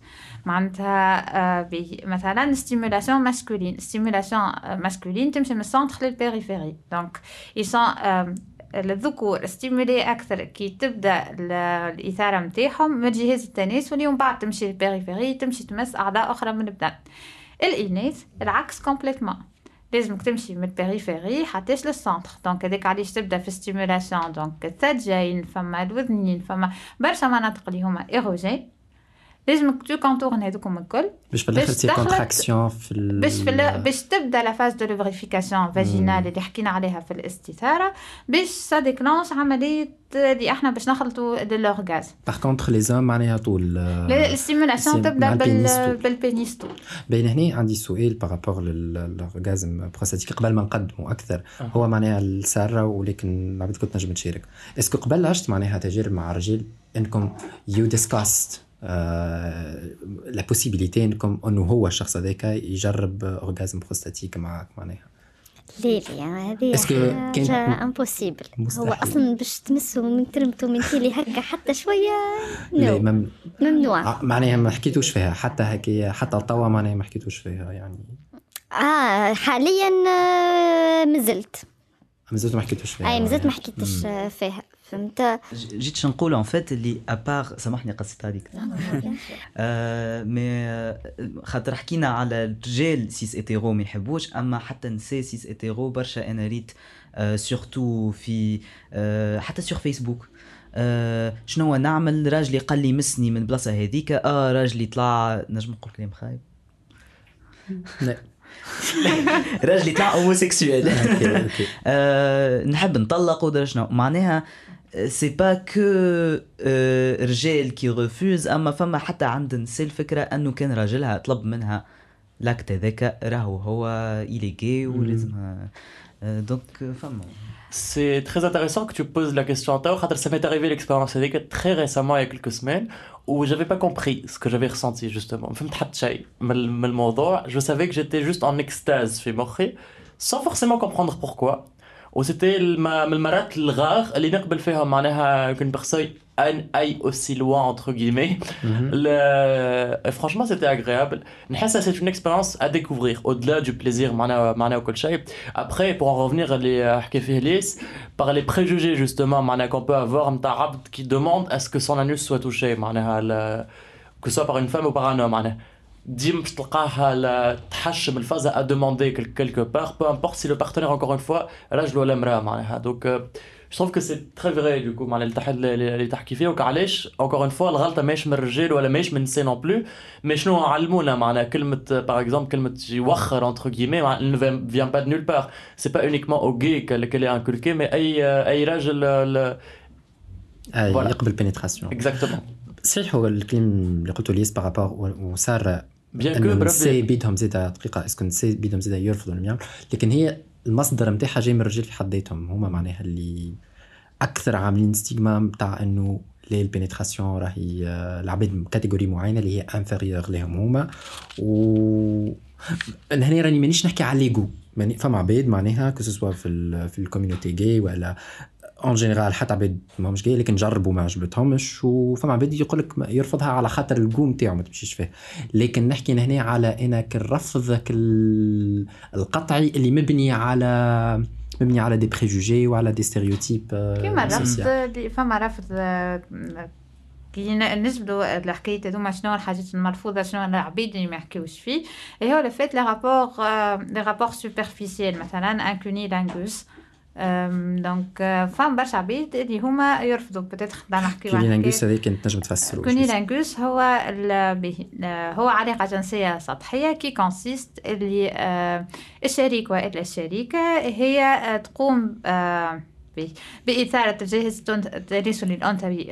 معناتها آه، مثلا stimulation masculine stimulation masculine تمشي من ال centre لل périphérie donc ils sont الذكور stimulés أكثر. كي تبدأ ال- الإثارة نتاعهم من الجهاز التناسلي ومن بعد تمشي لل périphérie تمشي تمس أعضاء أخرى من البدن. الإناث العكس complètement لازمك تمشي من ال périphérie حتىش لل centre donc هذاك علاش تبدا في stimulation donc الثديين فما الوذنين فما برشا مناطق اللي هما érogènes. لازمك tu contournes هذوكم الكل باش في الآخر تخلط- contraction في ال- باش في ال- باش تبدأ la phase de lubrification vaginale اللي حكينا عليها في الاستثارة باش ça déclenche عملية اللي إحنا باش نخلطوا لل orgasme par contre les hommes معناها طول آه، ال stimulation c'est- تبدأ بال. بال pénis طول. بين هنا عندي سؤال par rapport لل orgasme prostatique قبل ما نقدمه أكثر أها. هو معناها السارة ولكن العباد كنت نجم تشارك. est-ce que قبل عشت معناها تجارب مع رجال إنكم you discussed la possibilité انكم أنه هو الشخص هذاك يجرب orgasme prostatique معك معناها. لا يعني هذه est-ce que impossible هو. أصلا باش تمسه من ترمته من تيلي هكا حتى شوية لا مم... ممنوع. آه، معناها ما حكيتوش فيها. حتى هكي حتى توا معناها ما حكيتوش فيها يعني. آه حاليا آه، مازلت مازلت ما حكيتوش فيها أي مازلت ما. حكيتش. آه، فيها. فهمت؟ جيت شنو نقول en fait اللي à part سامحني قصيت عليك آه mais آه، خاطر حكينا على الرجال cis hétéro ما يحبوش أما حتى نساء cis hétéro برشا أنا ريت آه surtout في آه حتى sur Facebook آه شنو هو نعمل؟ راجلي قال لي مسني من بلاصة هذيك آه راجلي طلع نجم نقول كلام خايب. لا. راجلي طلع homosexuel okay okay. آه نحب نطلق ودرا شنو معناها سي با كو رجال كي ريفوز اما فما حتى عند النساء الفكره انه كان راجلها طلب منها لاكت هذاك راهو هو إليغي ولازمها دونك فما C'est très intéressant que tu poses la question Tao, ça m'est arrivé l'expérience avec très récemment, il y a quelques semaines, où j'avais pas compris ce que j'avais ressenti justement. Je savais que j'étais juste en extase, sans forcément comprendre pourquoi. وسيتي من المرات الغار اللي نقبل فيها معناها كون بيرسون ان اي اوسي لوا انتر كيمي فرانشمون سيتي اغريابل نحسها سي اون اكسبيريونس ا ديكوفرير أو دلا دو بليزير معناها معناها وكل شيء ابخي بور ان ريفونير اللي حكى فيه ليس par les préjugés justement معناها qu'on peut avoir نتاع عبد qui demande à ce que son anus soit touché معناها que ce soit par une femme ou par un homme معناها ديما باش تلقاها تحشم الفازة à demander quelque part peu importe si le partenaire encore une fois راجل ولا امرأة معناها donc je trouve que c'est très vrai du coup معناها اللي اللي تحكي فيه وعلاش encore une fois الغلطة ماهيش من الرجال ولا ماهيش من النساء non plus mais شنو علمونا معناها كلمة par exemple كلمة يوخر entre guillemets ne vient pas de nulle part. C'est pas uniquement au gay qu'elle est inculquée mais اي اي راجل يقبل pénétration exactement صحيح هو الكلام اللي قلته ليس par rapport وصار bien que النساء بيدهم زيدا دقيقة est-ce que النساء بيدهم زيدا يرفضوا المياه. لكن هي المصدر نتاعها جاي من الرجال في حد ذاتهم. هما معناها اللي أكثر عاملين stigma نتاع أنه لي ال pénétration راهي العباد catégorie معينة اللي هي inférieure لهم هما. و هنا راني مانيش نحكي على les gays فما عباد معناها que ce soit في في ال community gay ولا en général حتى عباد ماهمش جاي لكن جربوا ما عجبتهمش وفما عباد يقول لك يرفضها على خاطر الجو نتاعو ما تمشيش فيه. لكن نحكي هنا على إنك الرفض القطعي اللي مبني على مبني على des préjugés وعلى des stéréotypes كيما رفض فما رفض كي نجبدوا الحكاية هذوما شنو الحاجات المرفوضة شنو العباد اللي ما يحكيوش فيه. هو le les rapports les rapports superficiels مثلا un cunnilingus donc فما برشا عبيد اللي هما يرفضوا peut-être نقدر نحكي cunnilingus هذيك كنت نجم تفسروا cunni lingus هو هو علاقة جنسية سطحية qui consiste اللي الشريك وإلا الشريكة هي تقوم بإثارة الجهاز التناسلي الأنثوي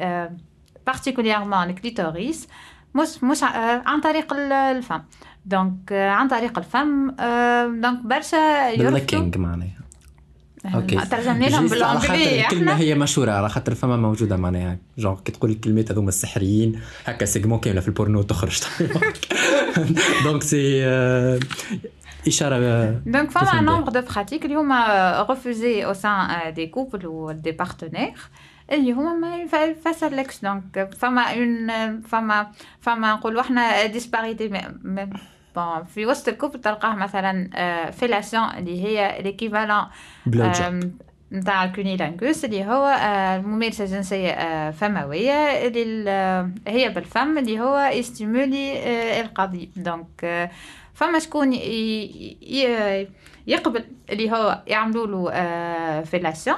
particulièrement ال clitoris مش مش عن طريق الفم donc عن طريق الفم donc برشا يرفضوا معناها okay. ترجمنا لهم بالانجلي الكلمة هي مشهورة على خاطر فما موجودة معناها. جونغ كي تقول الكلمات هذوما السحريين هكا segment كاملة في البورنو تخرج. donc c'est إشارة donc فما nombre de pratiques اللي هما refusées au sein des couples et des partenaires اللي هما ما يفسرلكش donc فما un فما فما نقولوا إحنا disparité bon في وسط ال couple تلقاه مثلا fellation اللي هي l'équivalent نتاع ال cunnilingus اللي هو الممارسة الجنسية فموية اللي هي بالفم اللي هو ي stimuler القضيب donc فما شكون يقبل اللي هو يعملوا له fellation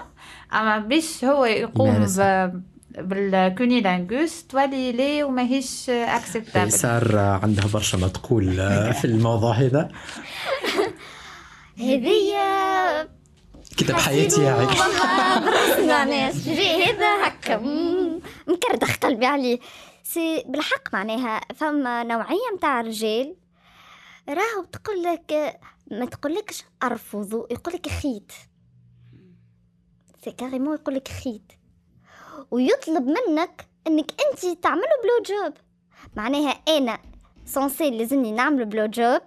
أما باش هو يقوم بال cunnilingus تولي لي وماهيش acceptable صار عندها برشا ما تقول في الموضوع هذا. هذه كتاب حياتي يعني معناها ال sujet هذا هكا. مكردخ قلبي عليه. c'est بالحق معناها فما نوعية متاع رجال راهو تقول لك ما تقولكش ارفضوا يقول لك خيت. c'est carrément يقول لك خيت. ويطلب منك إنك أنت تعمله blow job معناها أنا censé لازمني نعمل blow job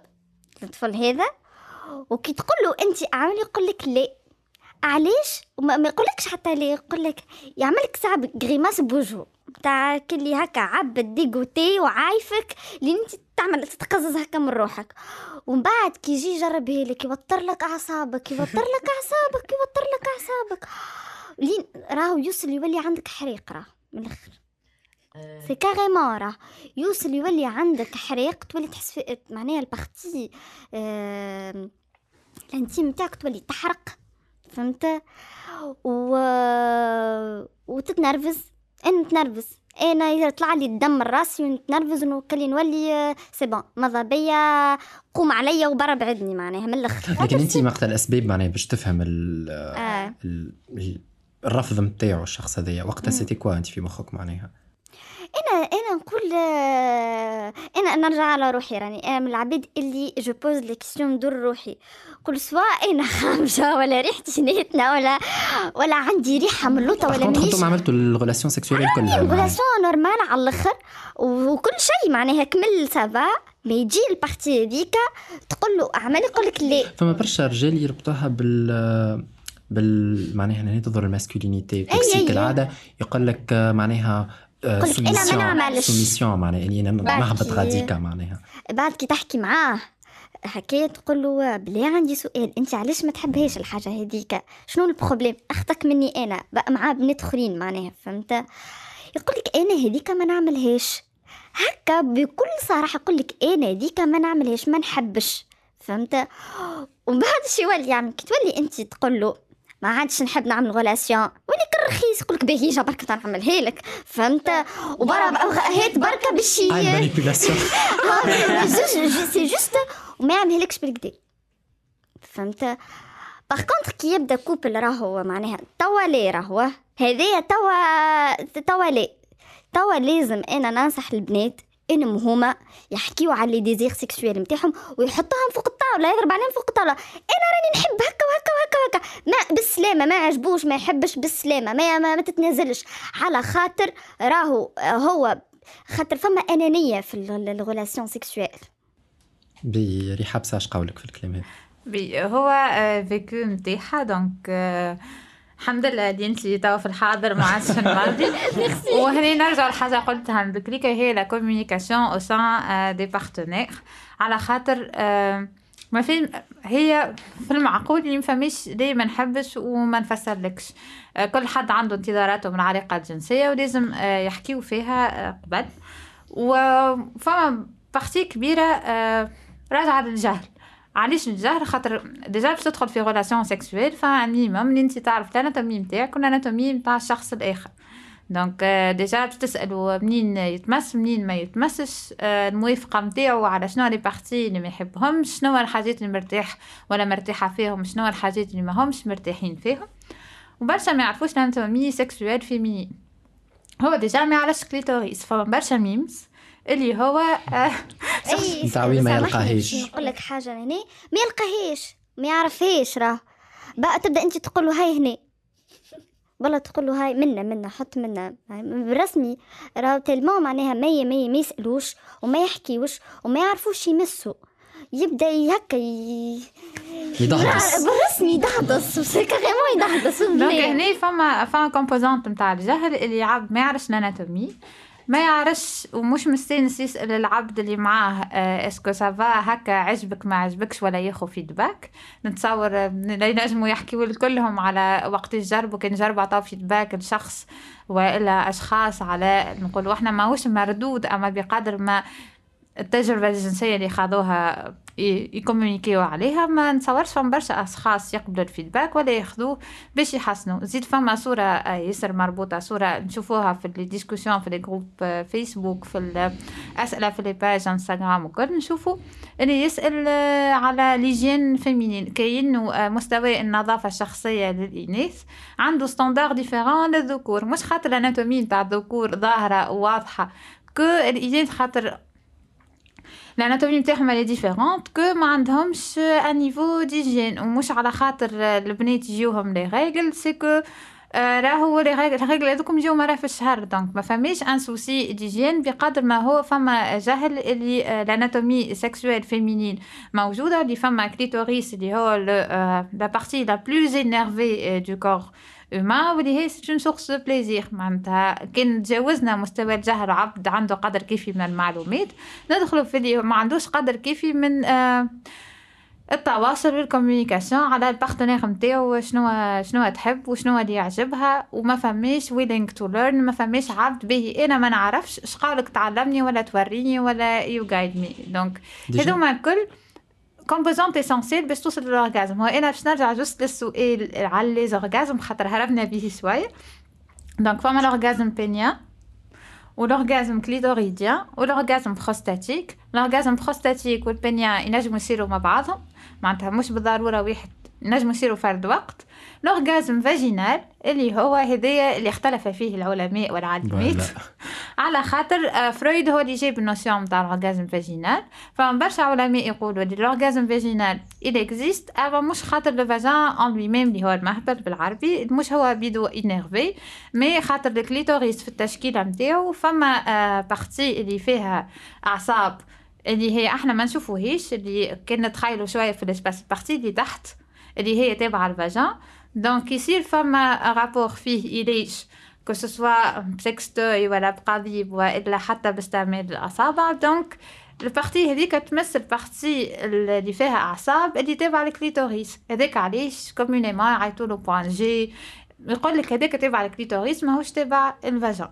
للطفل هذا. وكي تقول له أنت أعملي يقول لك لا. علاش؟ وما ما يقولكش حتى ليه يقول لك يعملك صعب grimace بوجهه. تاع كلي هكا عبد dégoûté وعايفك اللي أنت تعمل تتقزز هكا من روحك. ومن بعد كي يجي يجربها لك يوتر لك أعصابك يوتر لك أعصابك يوتر لك أعصابك. لين راهو يوصل يولي عندك حريق راه من الآخر. c'est carrément راه يوصل يولي عندك حريق تولي تحس في معناها ال partie آه ال intime تاعك تولي تحرق فهمت؟ و وتتنرفز أنا نتنرفز. أنا يطلع لي الدم من راسي ونتنرفز ونوكل نولي c'est bon ماذا بيا؟ قوم عليا وبرا بعدني معناها من الآخر. لكن انت مقتل الأسباب معناها باش تفهم ال, آه. ال... الرفض نتاعو الشخص هذايا. وقتها c'était quoi انت في مخك معناها؟ أنا أنا نقول آه، أنا نرجع على روحي راني. أنا من العباد اللي je pose les questions ندور روحي. كل سواء أنا خامجه ولا ريحتي شنيتنا ولا ولا عندي ريحة ملوطه ولا كنت مانيش. أنتم عملتوا ال relation sexuelle كلها معناها. relation normal على الأخر. وكل شيء معناها كمل ça va ما يجي ال partie هذيك تقول له اعمل يقول لك لا. فما برشا رجال يربطوها بال بال معناها هنا تظهر ال masculinité toxique. العادة. يقول لك آه، معناها يقول لك أنا ما نعملش. soumission معناها. يعني أنا بعد نهبط غاديكا معناها. بعد كي تحكي معاه هكايا تقول له بلي عندي سؤال. أنت علاش ما تحبهاش الحاجة هذيك شنو ال problème اخطك مني أنا بقى مع بنات أخرين معناها فهمت؟ يقول لك أنا هذيك ما نعملهاش. هكا بكل صراحة يقول لك أنا هذيك ما نعملهاش ما نحبش فهمت؟ ومن بعد شي يولي يعمل كي تولي أنت تقول له ما عادش نحب نعمل relation. ولكن رخيص يقول لك باهي جا برك نعملها لك فهمت؟ وبرا هات بركة باش هاي manipulation. c'est juste. وما يعملهالكش بالكدا. فهمت؟ par contre كي يبدا couple راهو معناها توا لي راهو. هذايا توا توا لي توا لازم أنا ننصح البنات انهم هما يحكيو على les désirs sexuels نتاعهم ويحطوهم فوق الطاولة يضرب عليهم فوق الطاولة. أنا راني نحب هكا وهكا وهكا وهكا. ما بالسلامة ما عجبوش ما يحبش بالسلامة. ما ما, ما تتنازلش. على خاطر راهو هو خاطر فما أنانية في ال relation sexuelle بريحه بساش قولك في الكلام هذا. بي هو vécu نتاعها donc آه، الحمد لله اللي انت توا في الحاضر ما عادش في الماضي وهني نرجع لحاجة قلتها من بكري هي la communication au sein des partenaires على خاطر آه، ما في هي في المعقول اللي ما فماش ليه ما نحبش وما نفسرلكش. آه، كل حد عنده انتظاراته من العلاقه الجنسيه ولازم آه، يحكيو فيها قبل. وفما partie كبيرة آه، راجعة للجهل. علاش الجهل خاطر déjà باش تدخل في relation sexuelle ف minimum اللي انت تعرف ال anatomie نتاعك وال anatomie نتاع الشخص الآخر. donc آه، déjà باش تسالوا منين يتمس منين ما يتمسش آه، الموافقة نتاعو على شنو les parties اللي ما يحبهمش شنو الحاجات اللي مرتاح ولا مرتاحة فيهم شنو الحاجات اللي ما همش مرتاحين فيهم. وبرشا ما يعرفوش ال anatomie sexuelle féminine هو déjà ما يعرفش clitoris فما برشا memes اللي هو آه، أي ما يلقاهاش. نقول لك حاجة هنا ما يلقاهاش ما يعرفهاش راه. بقى تبدأ أنت تقول له هاي هنا والله تقول له هاي منا منا حط منا بالرسمي. راه تلمو معناها ما ما ما يسألوش وما يحكيوش وما يعرفوش يمسوا يبدأ هكا ي... يدهرس بالرسمي يدهدس. carrément يدهدس. donc. هنا فما فما composante نتاع الجهل اللي عبد ما يعرفش ال anatomie ما يعرفش ومش مستانس يسأل العبد اللي معاه آه، est-ce que ça va هكا عجبك ما عجبكش ولا ياخو feedback نتصور لا ينجموا يحكيوا كلهم على وقت يجربوا كان جربوا عطاو feedback لشخص وإلا أشخاص على نقولوا إحنا ماهوش مردود أما بقدر ما التجربة الجنسية اللي خاضوها يكومونيكيو عليها ما نتصورش فما برشا أشخاص يقبلوا ال feedback ولا ياخذوه باش يحسنوا. زيد فما صورة آه، ياسر مربوطة صورة نشوفوها في les في les groupes آه، فيسبوك في الأسئلة في les pages Instagram وكل نشوفوا اللي يسأل آه، على l'hygiène féminine كاين مستوى النظافة الشخصية للإناث. عنده standard différent للذكور. مش خاطر ال anatomie نتاع الذكور ظاهرة وواضحة que الإناث خاطر ال anatomie نتاعهم اللي différente que ما عندهمش un niveau d'hygiène ومش على خاطر البنات يجيوهم les règles c'est que راهو ال règles هذوكم يجيو مرة في الشهر donc ما فماش un souci d'hygiène بقدر ما هو فما جهل اللي آه، ال anatomie sexuelle féminine موجودة اللي فما clitoris اللي هو la partie la plus innervée du corps et c'est une source de plaisir معناتها. كان تجاوزنا مستوى الجهل عبد عنده قدر كافي من المعلومات. ندخلوا في اللي ما عندوش قدر كافي من آه التواصل وال communication على ال partenaire نتاعو شنو شنو تحب وشنو اللي يعجبها. وما فماش willing to learn ما فماش عبد باهي أنا ما نعرفش اش قالك تعلمني ولا توريني ولا you guide me donc. هذوما الكل composantes essentielles باش توصل لل orgasme هو أنا باش نرجع juste للسؤال على les orgasmes خاطر هربنا به شوية donc فما l'orgasme pénien و l'orgasme clitoridien و l'orgasme prostatique l'orgasme prostatique وال pénien ينجموا يصيروا مع بعضهم. معناتها مش بالضرورة واحد نجم يصيروا فرد وقت. l'orgasme vaginal اللي هو هذايا اللي اختلف فيه العلماء والعالمات على خاطر آه، فرويد هو اللي جاب ال notion نتاع ال orgasme vaginal فما برشا علماء يقولوا اللي ال orgasme vaginal il existe أما مش خاطر le vagin en lui-même اللي هو المهبل بالعربي مش هو bien innervé mais خاطر ال clitoris في التشكيلة نتاعو فما partie اللي فيها أعصاب اللي هي إحنا ما نشوفوهيش اللي كان نتخيلوا شوية في ال espèce partie اللي تحت اللي هي تابعة ال vagin donc يصير فما rapport فيه إليش que ce soit ب sextoy ولا بقضيب والا حتى باستعمال الاصابع donc ال partie هذيك تمس ال partie اللي فيها اعصاب اللي تابعه ال clitoris هذاك علاش communément يعيطولو point G يقول لك هذاك تابع ال clitoris ماهوش تابع الفاجان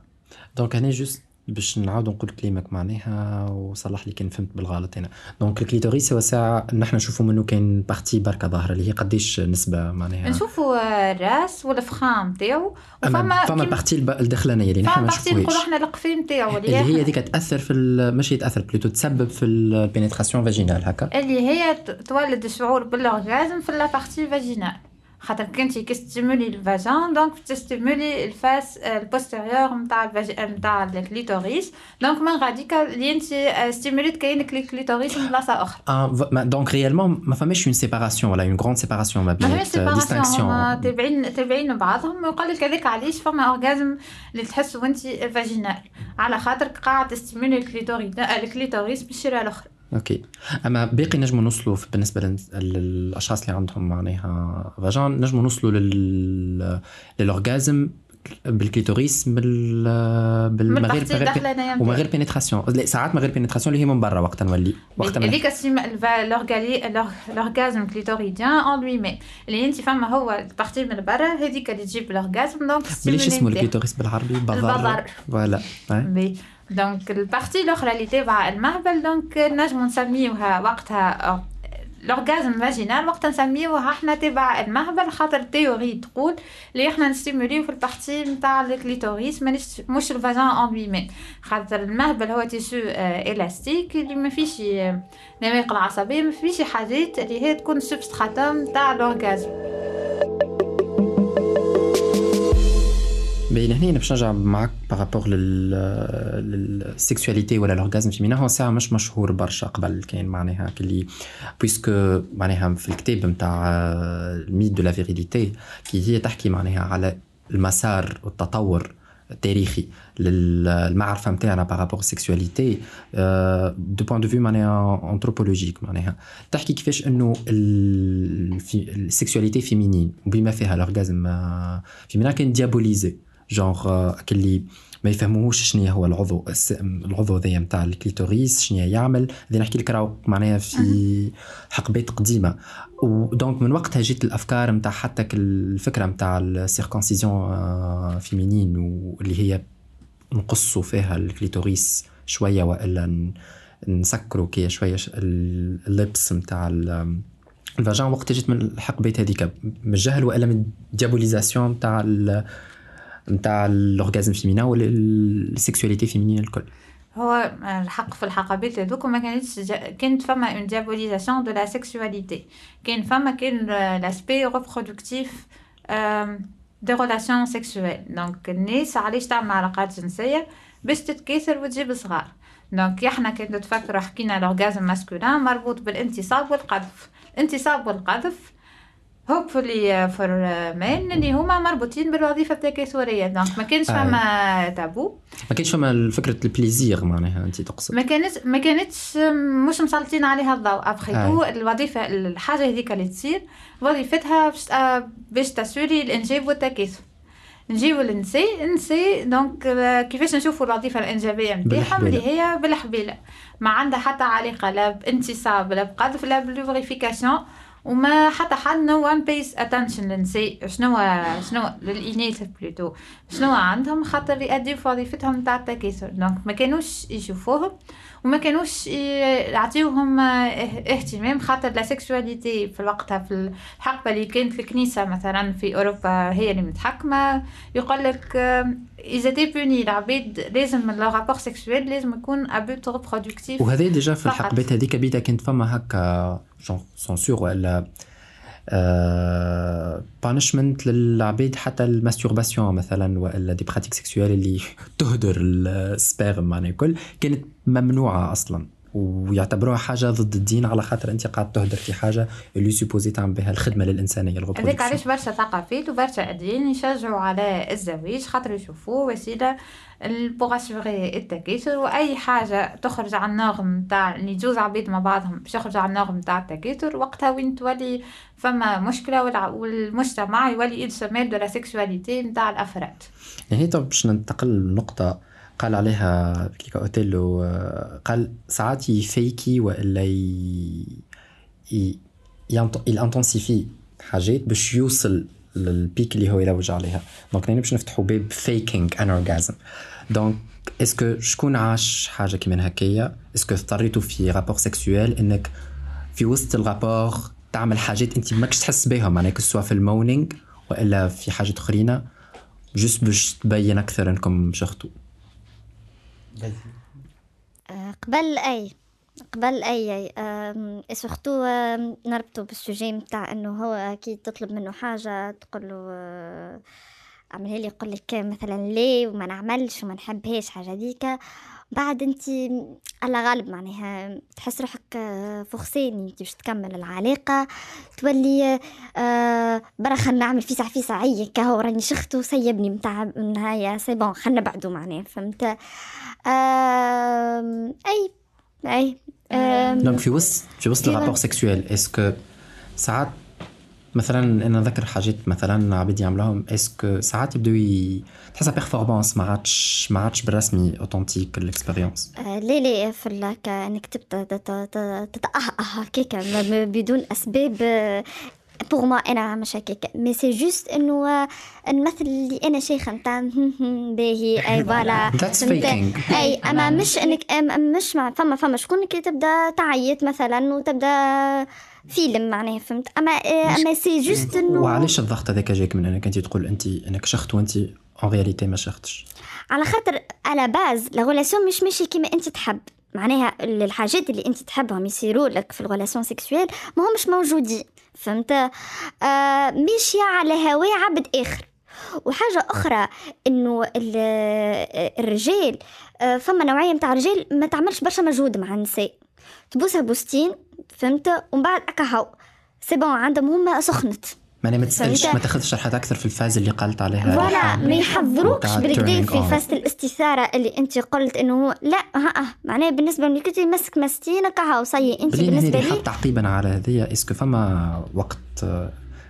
دونك هنا juste باش نعاود نقول كلمك معناها وصلح لي كان فهمت بالغلط هنا donc ال clitoris هو ساعه نحن نشوفوا منه كان partie بركة ظاهرة اللي هي قديش نسبة معناها. نشوفوا الراس والفخام نتاعو وفما فما ال partie الدخلانيه اللي نحن ما نشوفوهاش. نقولوا إحنا القفي نتاعو اللي هي هذيك تأثر في ماشي تاثر plutôt تسبب في ال pénétration vaginale هكا. اللي هي تولد الشعور بال orgasme في la partie vaginale خاطر كنتي كستيمولي الفاجان دونك تستيمولي الفاس البوستيريور نتاع نتاع ال clitoris donc من غاديك اللي انت stimulé ت كاينك ال clitoris من بلاصة أخرى. آه donc réellement ما فماش une séparation ولا une grande séparation ما بين distinction تابعين تابعين بعضهم. ويقول لك هذاك علاش فما orgasme اللي تحس وانت vaginal على خاطر قاعد ت stimuler ال clitoris بالشيرة الأخرى. OK. أما باقي نجموا نوصلوا بالنسبة للأشخاص اللي عندهم معناها vagin نجموا نوصلوا لل لل orgasme بال clitoris بال من غير ومن غير pénétration ساعات من غير pénétration اللي هي من برا وقت نولي. وقت هذيك l'orgasme clitoridien en lui-même اللي انت فما هو ال partie من برا هذيك اللي تجيب l'orgasme donc بليش اسمه ال clitoris بالعربي بضر فوالا donc البارتي الاخرى اللي تابعه المهبل دونك نجم نسميوها وقتها l'orgasme vaginal وقت نسميوها إحنا تبع المهبل خاطر ال théorie تقول اللي إحنا ن stimuler يو في ال partie نتاع ال clitoris مش ال vagin en lui-même خاطر المهبل هو tissu آه élastique اللي ما فيش نماق العصبيه ما فيش حاجات اللي هي تكون substratum نتاع l'orgasme بين هنا باش نرجع معك par rapport لل sexualité ولا ال orgasme féminin هو ساعه مش مشهور برشا قبل كان معناها كلي puisque معناها في الكتاب نتاع ال mythe de la virginité كي هي تحكي معناها على المسار والتطور التاريخي للمعرفه نتاعنا par rapport ال sexualité du point de vue معناها anthropologique معناها تحكي كيفاش انه ال sexualité féminine وبما فيها ال orgasme féminin كان diabolisé genre كلي ما يفهموش شنو هو العضو العضو ذي نتاع ال clitoris شنو يعمل. هذه نحكي لك راهو معناها في حقبات قديمة. و donc من وقتها جيت الأفكار نتاع حتى الفكرة نتاع ال circoncision féminine واللي هي نقصوا فيها ال clitoris شوية وإلا نسكروا كي شوية ال lèvres نتاع ال vagin. وقت جيت من الحقبات هذيك من الجهل وإلا من ال diabolisation نتاع نتاع ال orgasme féminin ولا ال sexualité féminine الكل. هو الحق في الحقبات هذوك ما كانتش كانت فما une diabolisation de la sexualité كان فما كان l'aspect reproductif des relations sexuelles donc الناس علاش تعمل علاقات جنسية؟ باش تتكاثر وتجيب صغار. donc إحنا كنت تفكروا حكينا ال orgasme masculin مربوط بالانتصاب والقذف. الانتصاب والقذف hopefully for men اللي هما مربوطين بالوظيفة التكاثريه donc ما كانش فما تابو ما كانش فما فكره ال plaisir معناها أنت تقصد. ما كانت ما كانتش مش مسلطين عليها الضوء. ابخي الوظيفة الحاجة هذيك اللي تصير وظيفتها باش ت assurer الإنجاب والتكاثر نجيو للنساء النساء donc كيفاش نشوفوا الوظيفة الإنجابية نتاعهم اللي هي بالحبيلة. ما عندها حتى علاقة لا بانتصاب لا بقذف لا ب lubrification وما حتى حد no one pays attention للنساء. شنو شنو للإناث plutôt شنو عندهم؟ خاطر يأديو في وظيفتهم نتاع التكاثر donc ما كانوش يشوفوهم وما كانوش يعطيوهم اهتمام خاطر la sexualité في وقتها في الحقبة اللي كانت الكنيسه مثلا في أوروبا هي اللي متحكمة. يقول لك اذا تي بوني العباد لازم le rapport sexuel لازم يكون à but reproductif وهذا déjà في الحقبات هذيك peut-être كانت فما هكا censure ولا punishment للعبيد حتى ال masturbation مثلا وإلا des pratiques sexuelles اللي تهدر ال sperme معناها الكل كانت ممنوعة أصلا. ويعتبروها حاجة ضد الدين على خاطر أنت قاعد تهدر في حاجة اللي supposé تعمل بها الخدمة للإنسانية هذاك علاش برشا ثقافات وبرشا أديان يشجعوا على الزواج خاطر يشوفوه وسيلة pour assurer التكاثر وأي حاجة تخرج عن ال norme نتاع اللي جوز عبيد مع بعضهم باش يخرج عن ال norme نتاع التكاثر وقتها وين تولي فما مشكلة والمجتمع يولي يتسمى de la sexualité نتاع الأفراد. يعني طب باش ننتقل لنقطة قال عليها أوتيلو قال ساعات ي faker وإلا ي... ي... ي intensifier حاجات باش يوصل لل pic اللي هو يلوج عليها. donc باش نفتحوا باب faking an orgasm donc est-ce que شكون عاش حاجة كيما هكايا؟ est-ce que اضطريتوا في rapport sexuel إنك في وسط ال rapport تعمل حاجات أنت ماكش تحس بها معناها سواء في ال moaning وإلا في حاجات أخرين juste باش تبين أكثر إنكم شختوا آه، قبل اي قبل اي اي surtout نربطو بال sujet نتاع انه هو كي تطلب منه حاجة تقول له اعملها لي يقول لك مثلا ليه وما نعملش وما نحبهاش حاجة ديك بعد انت الله غالب معناها تحس روحك آه، forcément انت باش تكمل العلاقة تولي آه برا خلنا نعمل فيسع فيسع عي كهو راني شخت وسيبني متاع النهاية c'est bon خلنا نبعدو معناها فهمت آه أي أي donc في وسط في وسط ال rapport sexuel est-ce que ساعات مثلا أنا نذكر حاجات مثلا عبيد يعملوهم est-ce que ساعات يبداو. تحسها performance ما عادش ما عادش بالرسمي authentique ال expérience لا لا في انك تبدا تتأهأه هكاك بدون اسباب pour moi أنا مش هكاك mais c'est juste انه المثل اللي أنا شيخه نتاع باهي اي voilà اي اما مش انك مش فما فما شكون كي تبدا تعيط مثلا وتبدا فيلم معناها فهمت اما اما c'est juste انه وعلاش الضغط هذاك جاك من انك انت تقول انت انك شخت وانت en réalité ما شختش على خاطر على base la relation مش ماشي كيما أنت تحب. معناها الحاجات اللي أنت تحبهم يصيروا لك في ال relation sexuelle ما همش موجودين. فهمت؟ آه ماشية على هواي عبد آخر. وحاجة أخرى إنه الرجال آه، فما نوعية متاع رجال ما تعملش برشا مجهود مع النساء. تبوسها بوستين فهمت؟ ومن بعد هاو. c'est bon عندهم هما سخنت. ماني ما تسالش ما تاخذش شرحات أكثر في ال phase اللي قالت عليها. voilà ما يحضروكش بالكدا في phase الاستثارة اللي أنت قلت إنه لا ها معناها بالنسبة لي كنت يمسك مستين كهو صي أنت بالنسبة لي تعقيبا على هذه. est-ce que فما وقت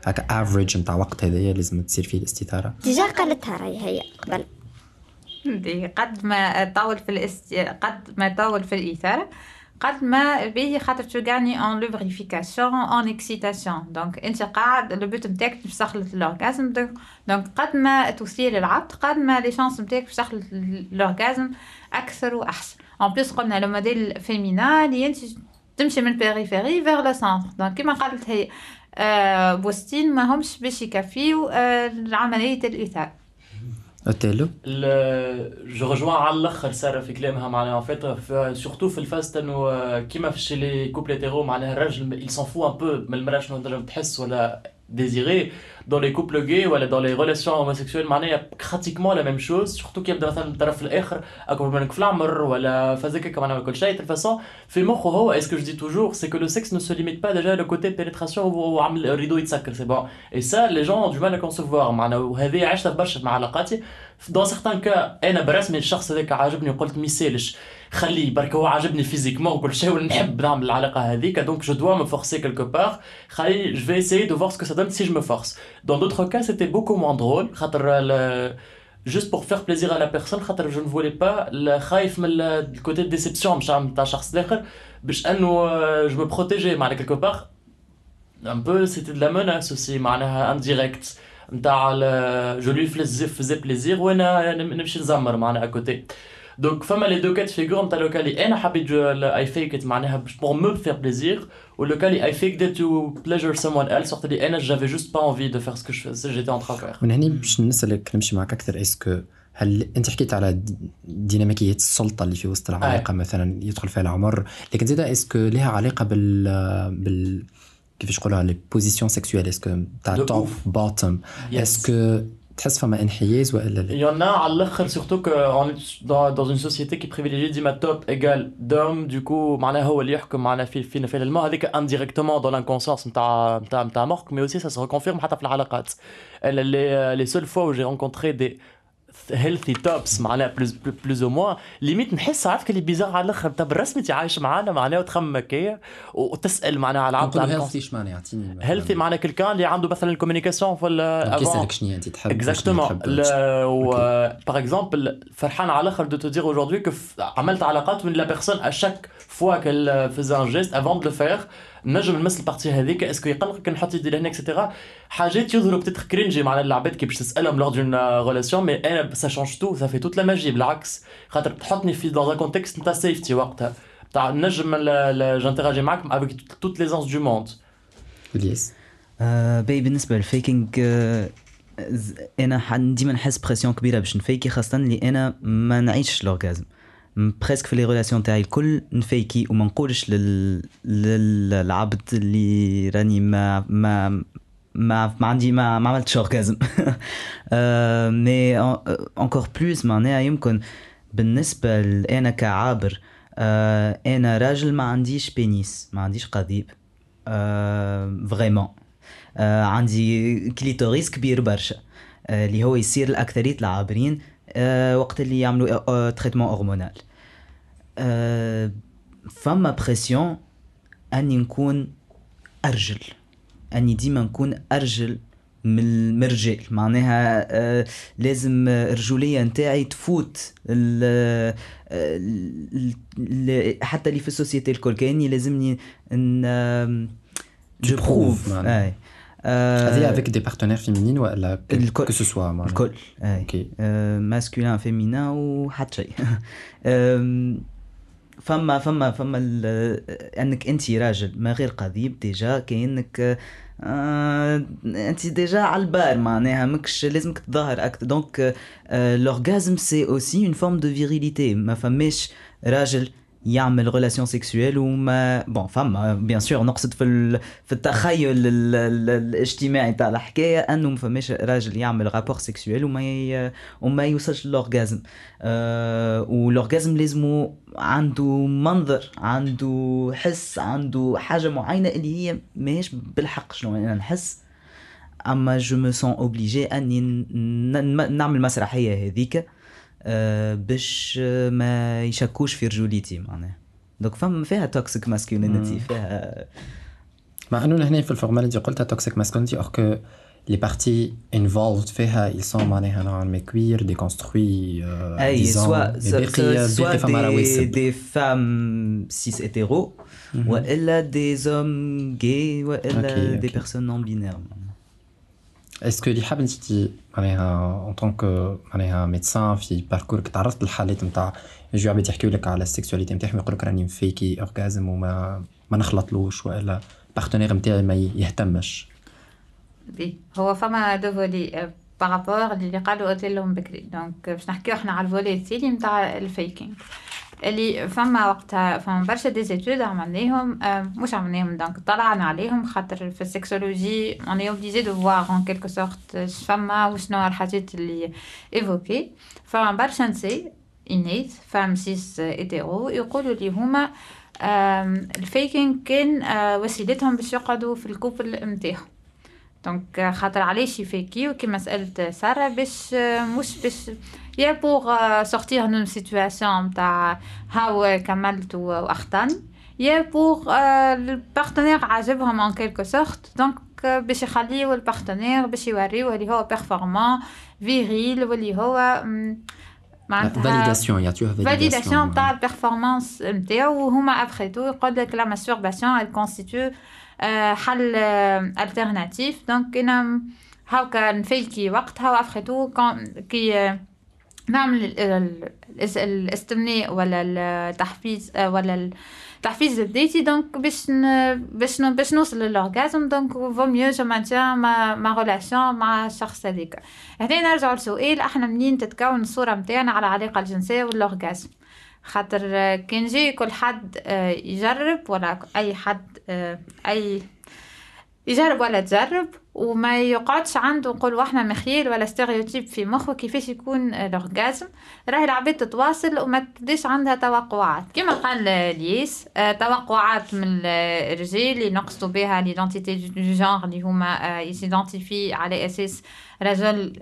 هكا average نتاع وقت هذايا لازم تصير فيه الاستثارة. déjà قالتها راهي هي. قبل قد ما طول في الاست... قد ما طول في الإثارة. قد ما به خاطر ت gagner en lubrification en excitation donc انت قاعد le but نتاعك باش تخلط donc قد ما تثير العبد قد ما les chances نتاعك باش تخلط أكثر وأحسن. en plus قلنا le modèle féminin اللي انت تمشي من périphérie vers le centre donc كيما قالت هي بوستين ما همش باش يكفيو عمليه الاثار اوتيلو je rejoins على الآخر سارة في كلامها معناها fait surtout في ال phase إنه كيما في les couples معناها الراجل il s'en fout un peu من المراه شنو تحس ولا désirer dans les couples gays ولا dans les relations homosexuelles معناها pratiquement la même chose surtout كي يبدا مثلا الطرف الآخر اكبر منك في العمر ولا physique معناها كل شيء de façon في مخه هو et ce que je dis toujours c'est que le sexe ne se limite pas déjà le côté pénétration وعمل ال rideau يتسكر c'est bon et ça les gens ont du mal à concevoir معناها وهذه عشتها برشا مع علاقاتي دون سيغتان كا أنا برسمي الشخص هذاك عاجبني وقلت ما يسالش خليه برك هو عاجبني physiquement وكل شيء ونحب نعمل العلاقة هذيك. donc je dois me forcer quelque part. خلي je vais essayer de voir ce que ça donne si je me force. Dans d'autres cas c'était beaucoup moins drôle. خاطر juste pour faire plaisir à la personne خاطر je ne voulais pas خايف من ال côté de déception مش نتاع شخص آخر. باش إنه je me protégeais معناها quelque part. Un peu c'était de la menace aussi معناها indirect نتاع je lui faisais plaisir وأنا نمشي نزمر معناها à côté donc فما les deux cas de figure نتاع le cas اللي أنا حبيت I fake معناها باش pour me faire plaisir ولو كالي اي فيك ديت تو بليجر سمون ايل سورت لي أنا j'avais juste pas envie de faire ce que j'étais en train de faire من هني باش نسالك نمشي معك أكثر est-ce que هل انت حكيت على ديناميكيه السلطه اللي في وسط العلاقه مثلا يدخل فيها العمر لكن زيدا est-ce que لها علاقه بال بال كيفاش نقولها les positions sexuelles est-ce que تاع top Yes. est-ce que تحس فما انحياز والا Il لا y en a على الآخر, surtout qu'on est dans, dans une société qui privilégie ديما top égale homme du coup معناها هو اللي يحكم معنا في فينا في الماء هذيك indirectement dans l'inconscience نتاع نتاع نتاع مخك mais aussi ça se reconfirme حتى في العلاقات Elle, les, les seules fois où j'ai rencontré des healthy tops معناها plus, plus ou moins. ليميت نحس عارف اللي بيزار على الأخر. انت بالرسمي انت عايش معانا معناها وتخمم هكايا. وتسأل معناها على العبد هيلثي شمعنى يعطيني هيلثي معناها كلكان اللي عنده مثلا الكوميونيكاسيون في ال- دونك avant. يسالك شنو أنت تحب Exactement. Par exemple, فرحان على الأخر te dire aujourd'hui que f- عملت علاقات من à chaque fois qu'elle faisait un geste avant de le faire. نجم نمس ال partie هذيك est-ce que يقلقك نحط يدي لهنا et cetera حاجات يظهروا peut-être cringy معناها العباد كي باش تسألهم lors d'une relation mais أنا ça change tout ça fait toute la magie بالعكس. خاطر تحطني في dans un contexte نتاع safety وقتها تاع نجم j'interagis معاك avec toute l'aisance du monde الياس آه، باهي بالنسبة لل faking آه، أنا ديما نحس pression كبيرة باش نفيكي خاصة اللي أنا ما نعيش ال orgasme presque في les relations تاعي الكل نفيكي وما نقولش لل... للعبد اللي راني ما ما ما ما عندي ما, ما عملتش orgasme mais encore plus معناها يمكن بالنسبة ل- أنا كعابر آه، أنا راجل ما عنديش pénis ما عنديش قضيب vraiment آه، عندي clitoris كبير برشا اللي هو يصير لاكثريه العابرين وقت اللي يعملوا traitement hormonal آه، فما pression اني نكون أرجل. أني ديما نكون أرجل من الرجال معناها آه، لازم آه، الرجوليه نتاعي تفوت ال ال- ال- حتى اللي في ال société الكل. كأني لازمني ان je prouve آه، هذه avec des partenaires féminines ولا الكل. que ce soit معناها الكل okay masculin féminin وحتى شيء أم، فما فما فما ال- انك انت راجل ما غير قضيب déjà كانك آه انت ديجا على ال part معناها ماكش لازمك تظاهر أكثر donc l'orgasme c'est aussi une forme de virilité ما فماش راجل يعمل relation sexuelle وما bon فما bien sûr نقصد في ال... في التخيل ال... ال... الاجتماعي تاع الحكاية انه ما فماش راجل يعمل rapport sexuel وما ي... وما يوصلش لل orgasme آه وال orgasme لازمو عنده منظر عنده حس عنده حاجة معينة اللي هي ماهيش بالحق شنو أنا نحس. أما je me sens obligé أني نعمل مسرحية هذيك. باش آه، ما يشكوش في رجوليتي معناها دونك فما فيها توكسيك ماسكولينيتي فيها مع انه هنا في الفورمال انت قلتها توكسيك ماسكولينتي اور كو لي بارتي انفولد فيها ils sont معناها نوعا ما كوير ديكونستروي اي سوا باقي سوا باقي فما دي, رواسب دي فام سيس هيتيرو والا دي زوم جاي والا أوكي، دي أوكي. بيرسون نون بينير est-ce que اللي حاب انت معناها en tant que معناها médecin في parcours ك تعرضت للحالات نتاع يجوا عباد يحكيو لك على ال sexualité نتاعهم يقول لك راني مفيكي orgasme وما ما نخلطلوش والا ال partenaire نتاعي ما يهتمش. ben. هو فما deux volets. par rapport اللي قالوا قلت لهم بكري. donc باش نحكيو إحنا على ال volet الثاني نتاع ال faking اللي فما وقتها فما برشا des études عملناهم آه، مش عملناهم donc طلعنا عليهم خاطر في ال sexologie on est obligé de voir en quelque sorte فما وشنو الحاجات اللي ايفوكي فما برشا نساء انيت فام سيس ايتيرو يقولوا لي هما آم، الفيكينغ كان آه، وسيلتهم باش يقعدوا في الكوبل نتاعهم دونك خاطر علاش يفيكيو كيما سألت سارة باش مش باش يا بوغ سورتير نون سيتواسيون نتاع هاو كملت واخطاني يا بوغ البارتنير عاجبهم ان كيلكو سورت دونك باش يخليو ال partenaire باش يوريوه اللي هو performant viril واللي هو مم، معناتها validation يعطيوها validation تاع ال performance نتاعو وهما après tout يقول لك la masturbation elle constitue آه، حل alternatif donc أنا هاكا نفيكي وقتها و après tout كي آه، نعمل ال- ال- الاس- الاستمناء ولا التحفيز آه، ولا التحفيز الذاتي. donc باش باش باش نوصل لل orgasme donc vaut mieux je maintiens ma ma relation مع الشخص هذاك. هنا نرجع لسؤال. إحنا منين تتكون الصورة نتاعنا على العلاقه الجنسية وال orgasme خاطر آه، كان جاي كل حد آه، يجرب ولا أي حد آه، أي يجرب ولا تجرب وما يقعدش عنده نقول إحنا مخيل ولا stéréotype في مخه كيفاش يكون ال orgasme راهي العباد تتواصل وما تبداش عندها توقعات. كما قال ليس آه، توقعات من الرجال اللي نقصدوا بها l'identité de genre اللي هما يس identifient على أساس رجل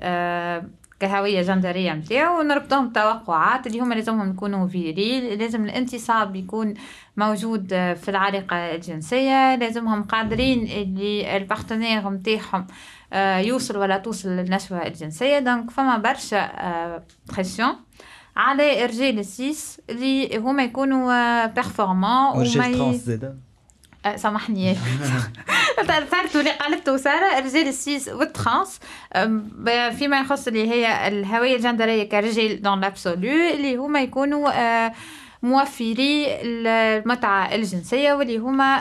كهوية جندرية متاعو ونربطهم بتوقعات اللي هما لازمهم يكونوا virils لازم الانتصاب يكون موجود في العلاقة الجنسية لازمهم قادرين اللي ال partenaire متاعهم آه، يوصل ولا توصل للنشوة الجنسية. donc فما برشا pression آه، على رجال ال cis اللي هما يكونوا performants ورجال trans سامحني. تأثرت اللي قالته سارة رجال ال cis وال trans. فيما يخص اللي هي الهوية الجندرية كرجال dans l'absolu اللي هما يكونوا أه، موفري المتعة الجنسية واللي هما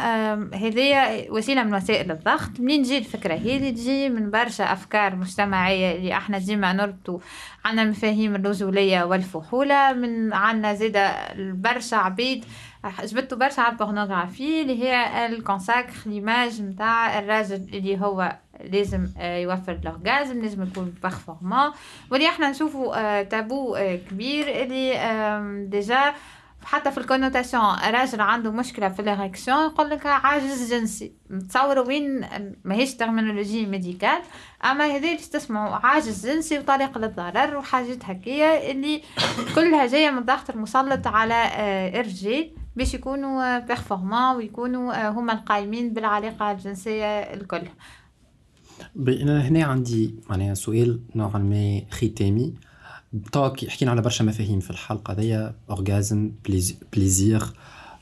هذه وسيلة من وسائل الضغط. منين تجي الفكرة؟ هذه تجي من برشا أفكار مجتمعية اللي إحنا ديما نربطوا عنا مفاهيم الرجولية والفحولة. من عنا زيدا برشا عبيد جبتو برشا على ال pornographie اللي هي ال consacre l'image نتاع الراجل اللي هو لازم يوفر ال orgasme لازم يكون performant واللي إحنا نشوفوا تابو كبير اللي déjà حتى في ال connotation راجل عنده مشكله في ال érection يقول لك عاجز جنسي تصوروا وين ماهيش terminologie médicale اما هذا اللي تسمعوا عاجز جنسي وطريق للضرر وحاجات هكيه اللي كلها جاية من الضغط المسلط على الرجال باش يكونوا performants ويكونوا آه، هما القايمين بالعلاقة الجنسية الكل. أنا هنا عندي معناها سؤال نوعا ما ختامي. توا حكينا على برشا مفاهيم في الحلقة هذيا. orgasme plaisir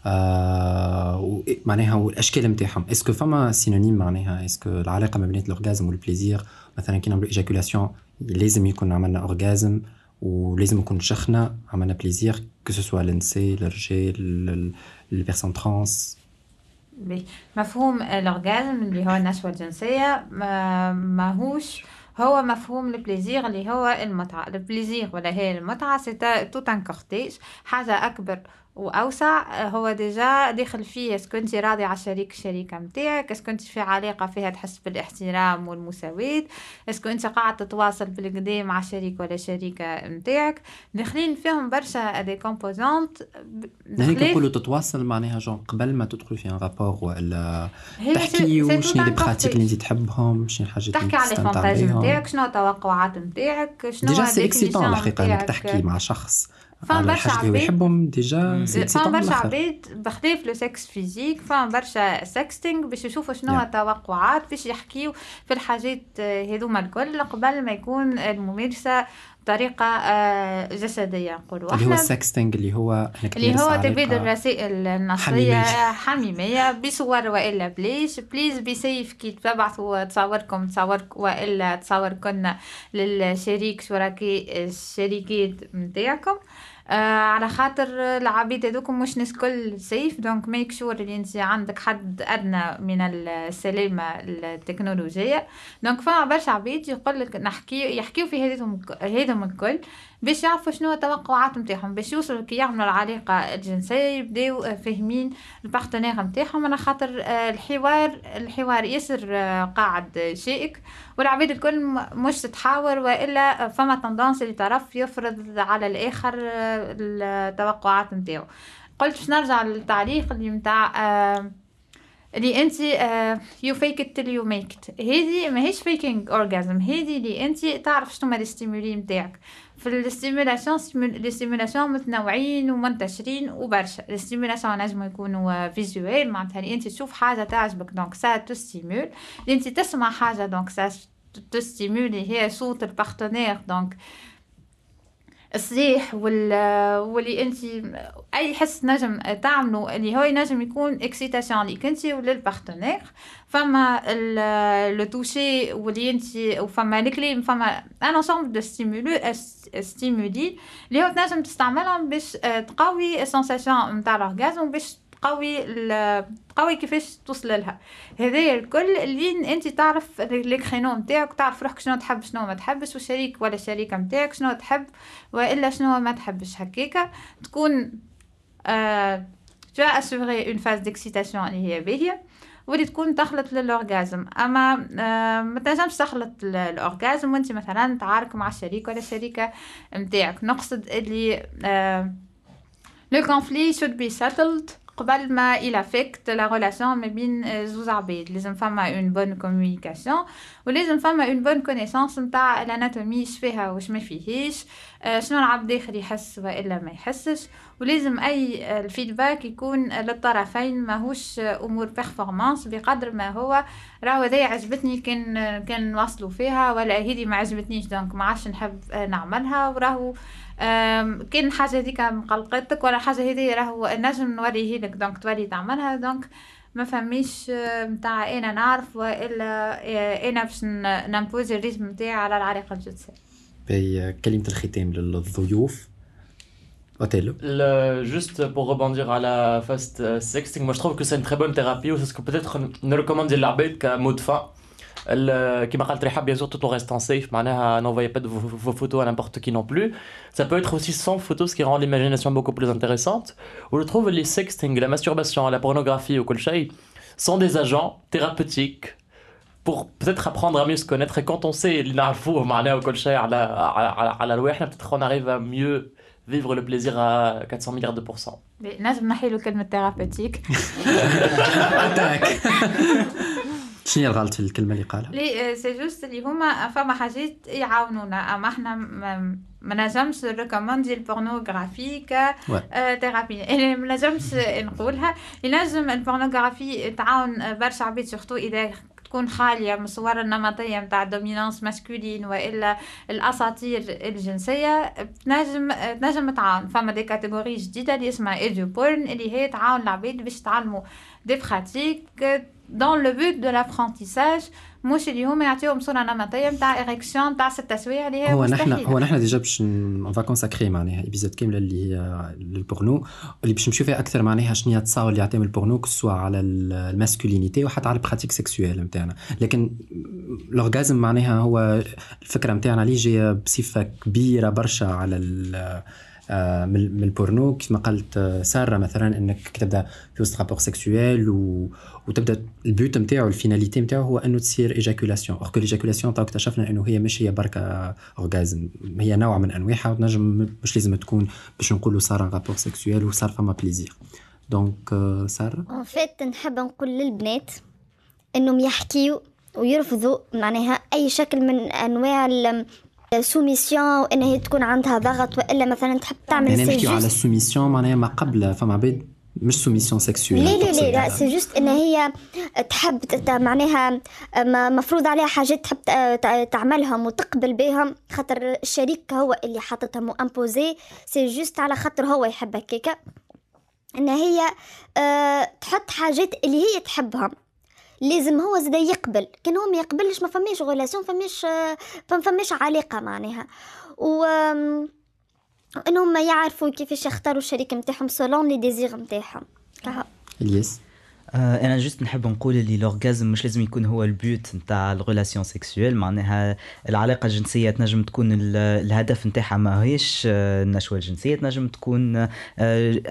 آه معناها والأشكال نتاعهم. est-ce que فما synonyme معناها est-ce que العلاقة ما بين ال orgasme وال plaisir مثلا كي نعملوا éjaculation لازم يكون عملنا orgasme ولازم يكون شخنا عملنا plaisir que ce soit النساء الرجال ال personnes trans مفهوم ال orgasme اللي هو النشوه الجنسيه ماهوش هو مفهوم ال plaisir اللي هو المتعة ال plaisir ولا هي المتعة c'est tout un cortège حاجة أكبر وأوسع هو déjà داخل فيه انت راضي على الشريك الشريكة نتاعك est-ce que انت في علاقة فيها تحس بالإحترام والمساواة est-ce que انت قاعد تتواصل بالقدام مع شريك ولا شريكة نتاعك داخلين فيهم برشا des composantes هيك نقولوا تتواصل معناها جون قبل ما تدخل في un rapport ولا تحكي شنو les pratiques اللي انت تحبهم شنو الحاجات اللي تحكي على ال fantasmes نتاعك شنو التوقعات نتاعك شنو déjà c'est excitant الحقيقة إنك تحكي مع شخص. فما برشا عباد يحبهم déjà فما برشا عباد بخلاف le sexe physique فما برشا sexting باش يشوفوا شنو yeah. التوقعات باش يحكيو في الحاجات هذوما الكل قبل ما يكون الممارسة بطريقه آه، جسدية نقولوا. اللي هو ال sexting اللي هو اللي هو تبادل الرسائل النصية حميمية. بصور وإلا بليش. please be safe كي تبعثوا تصوركم تصورك وإلا تصوركن للشريك شركاء الشركات نتاعكم آه على خاطر العبيد هذوكم مش ناس كل safe donc make sure اللي انت عندك حد أدنى من السلامة التكنولوجية. donc فما برشا عبيد يقول لك نحكي يحكيو في هذم هذم الكل. باش يعرفوا شنو التوقعات نتاعهم باش يوصلوا كي يعملوا العلاقة الجنسية يبداو فاهمين ال partenaire نتاعهم على خاطر آه، الحوار الحوار ياسر آه، قاعد شائك والعباد الكل مش تتحاور وإلا فما اللي طرف يفرض على الآخر آه، التوقعات نتاعو قلت باش نرجع للتعليق اللي متاع اللي انت you fake it you make it هذه ماهيش faking orgasm هذه اللي انت تعرف شنو هما ال stimuli نتاعك في ال stimulation ال stimulation متنوعين ومنتشرين وبرشا. ال stimulation نجمو يكونوا visuelles معناتها انت تشوف حاجة تعجبك donc ça te stimule انت تسمع حاجة donc ça te stimule هي صوت ال partenaire donc الصريح وال واللي انت أي حس نجم تعملوا اللي هو ينجم يكون excitation ليك انت ولل partenaire فما le toucher واللي انت وفما الكليم فما un ensemble de stimulus stimuli اللي هو تنجم تستعملهم باش تقوي ال sensation نتاع ال orgasme باش تقوي تقوي كيفاش توصل لها. هذايا الكل اللي أنت تعرف les créneaux نتاعك تعرف روحك شنو تحب شنو ما تحبش والشريك ولا الشريكه نتاعك شنو تحب وإلا شنو ما تحبش. هكاكا تكون آه assuré une phase d'excitation اللي هي باهية واللي تكون دخلت لل orgasme أما ما تنجمش تخلط ال orgasme وأنت مثلا تعارك مع الشريك ولا الشريكة متاعك. نقصد اللي le conflit should be settled. قبل ما affecte la relation ما بين زوز عباد لازم فما une bonne communication ولازم فما une bonne connaissance نتاع ال anatomie اش فيها واش ما فيهيش شنو العبد داخل يحس والا ما يحسش ولازم اي ال feedback يكون للطرفين ماهوش امور performance بقدر ما هو راهو هذه عجبتني كان كان نواصلوا فيها ولا هذه ما عجبتنيش donc ما عادش نحب نعملها وراهو كان حاجة هذيك مقلقتك ولا حاجة هذه راهو نجم نوريه لك donc تولي تعملها donc ما فميش نتاع أنا نعرف وإلا أنا باش ن imposer ال rythme نتاعي على العلاقه الجنسيه باهي كلمة الختام للضيوف Othello. juste pour rebondir à la fast sexting, moi je trouve que c'est une très bonne thérapie, ou c'est ce que peut-être ne recommande l'arbitre qu'un mot de fin. كيما قالت رحاب bien sûr tout en restant safe معناها n'envoyez pas de vos, vos photos à n'importe qui non plus ça peut être aussi sans photos ce qui rend l'imagination beaucoup plus intéressante ou je trouve les sexting la masturbation la pornographie ou كل شيء sont des agents thérapeutiques pour peut-être apprendre à mieux se connaître et quand on sait اللي نعرفوه معناها وكل شيء على على على الواحد peut-être on arrive à mieux vivre le plaisir à 400 milliards de pourcents. نجم نحي له كلمة ثيرابيوتيك شنو هي الغلط في الكلمة اللي قالها؟ لي c'est juste اللي هما فما حاجات يعاونونا. أما إحنا ما نجمش recommander ال pornographie ك thérapie أنا ما نجمش نقولها. ينجم ال pornographie تعاون برشا عباد surtout إذا تكون خالية من الصور النمطية نتاع ال dominance masculine وإلا الأساطير الجنسية تنجم تنجم تعاون. فما des catégories جديدة اللي اسمها edu-porn اللي هي تعاون العباد باش يتعلموا des pratiques dans le but de l'apprentissage مش اللي هما يعطيهم صوره نمطيه نتاع érection نتاع ست تسويع اللي هي هو نحن هو نحن déjà باش on va consacrer معناها. épisode كامله اللي هي للبورنو اللي باش نمشيو فيها أكثر معناها شنو هي التصاور اللي يعطيهم ال porno soit على ال masculinité وحتى على ال pratiques sexuelles نتاعنا لكن l'orgasme معناها هو الفكرة نتاعنا اللي جاية بصفة كبيرة برشا على آه، من البورنو كيف ما قلت آه، سارة مثلا إنك تبدأ في وسط rapport sexuel و... وتبدأ ال but نتاعو ال finalité نتاعو هو إنه تصير éjaculation. or que l'éjaculation تو اكتشفنا إنه هي مش هي بركة orgasme. هي نوع من أنواعها وتنجم مش لازم تكون باش نقولوا صار rapport sexuel وصار فما plaisir donc ساره en fait نحب نقول للبنات إنهم يحكيوا ويرفضوا معناها أي شكل من أنواع soumission وان هي تكون عندها ضغط وإلا مثلا تحب تعمل يعني نحكيو على ال soumission معناها ما قبل فما عباد مش soumission sexuelle لا لا لا, لا c'est juste إن هي تحب معناها مفروض عليها حاجات تحب تعملهم وتقبل بهم خاطر الشريك هو اللي حاططهم و imposé c'est juste على خاطر هو يحب هكاكا إن هي أه تحط حاجات اللي هي تحبهم. لازم هو زاد يقبل. كان هو ما يقبلش ما فماش relation فماش فما فماش علاقة معناها. و إنهم يعرفوا كيفاش يختاروا الشريك نتاعهم selon les désirs نتاعهم. آه، أنا juste نحب نقول اللي l'orgasme مش لازم يكون هو ال but نتاع ال relation sexuelle معناها العلاقة الجنسية تنجم تكون الهدف نتاعها ما هيش آه، النشوة الجنسية تنجم تكون آه،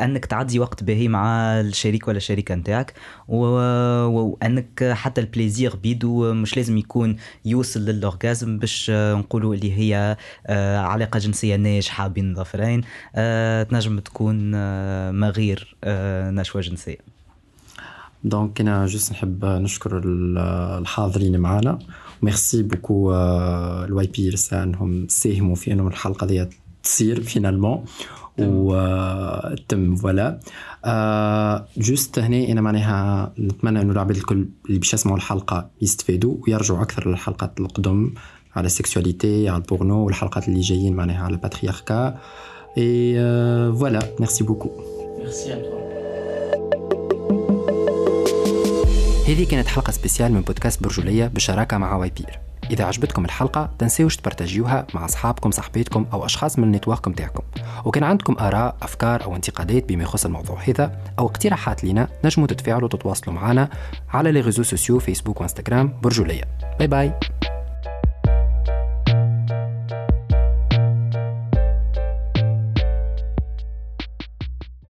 أنك تعدي وقت باهي مع الشريك ولا الشريكة نتاعك وأنك حتى ال plaisir بيدو مش لازم يكون يوصل لل orgasme باش نقولوا اللي هي علاقة جنسية ناجحة بين الطرفين تنجم تكون ما غير نشوة جنسية. donc إنا juste نحب نشكر الحاضرين معنا merci beaucoup ال Y-PEER زادا أنهم ساهموا في انه الحلقة دي تصير finalement وتم voilà juste هنا إنا معناها نتمنى إنه العباد الكل اللي باش يسمعوا الحلقة يستفادوا ويرجعوا أكثر للحلقات القدم على ال sexualité على البورنو والحلقات اللي جايين معناها على ال patriarcat اي voilà merci beaucoup merci هذه كانت حلقة spéciale من بودكاست برجولية بالشراكة مع Y-PEER إذا عجبتكم الحلقة تنسيوش تبرتاجيوها مع أصحابكم صاحبيتكم أو أشخاص من ال network متاعكم وكان عندكم آراء أفكار أو انتقادات بما يخص الموضوع هذا أو اقتراحات لنا نجموا تتفاعلوا وتتواصلوا معنا على les réseaux sociaux فيسبوك وإنستغرام برجولية. bye bye.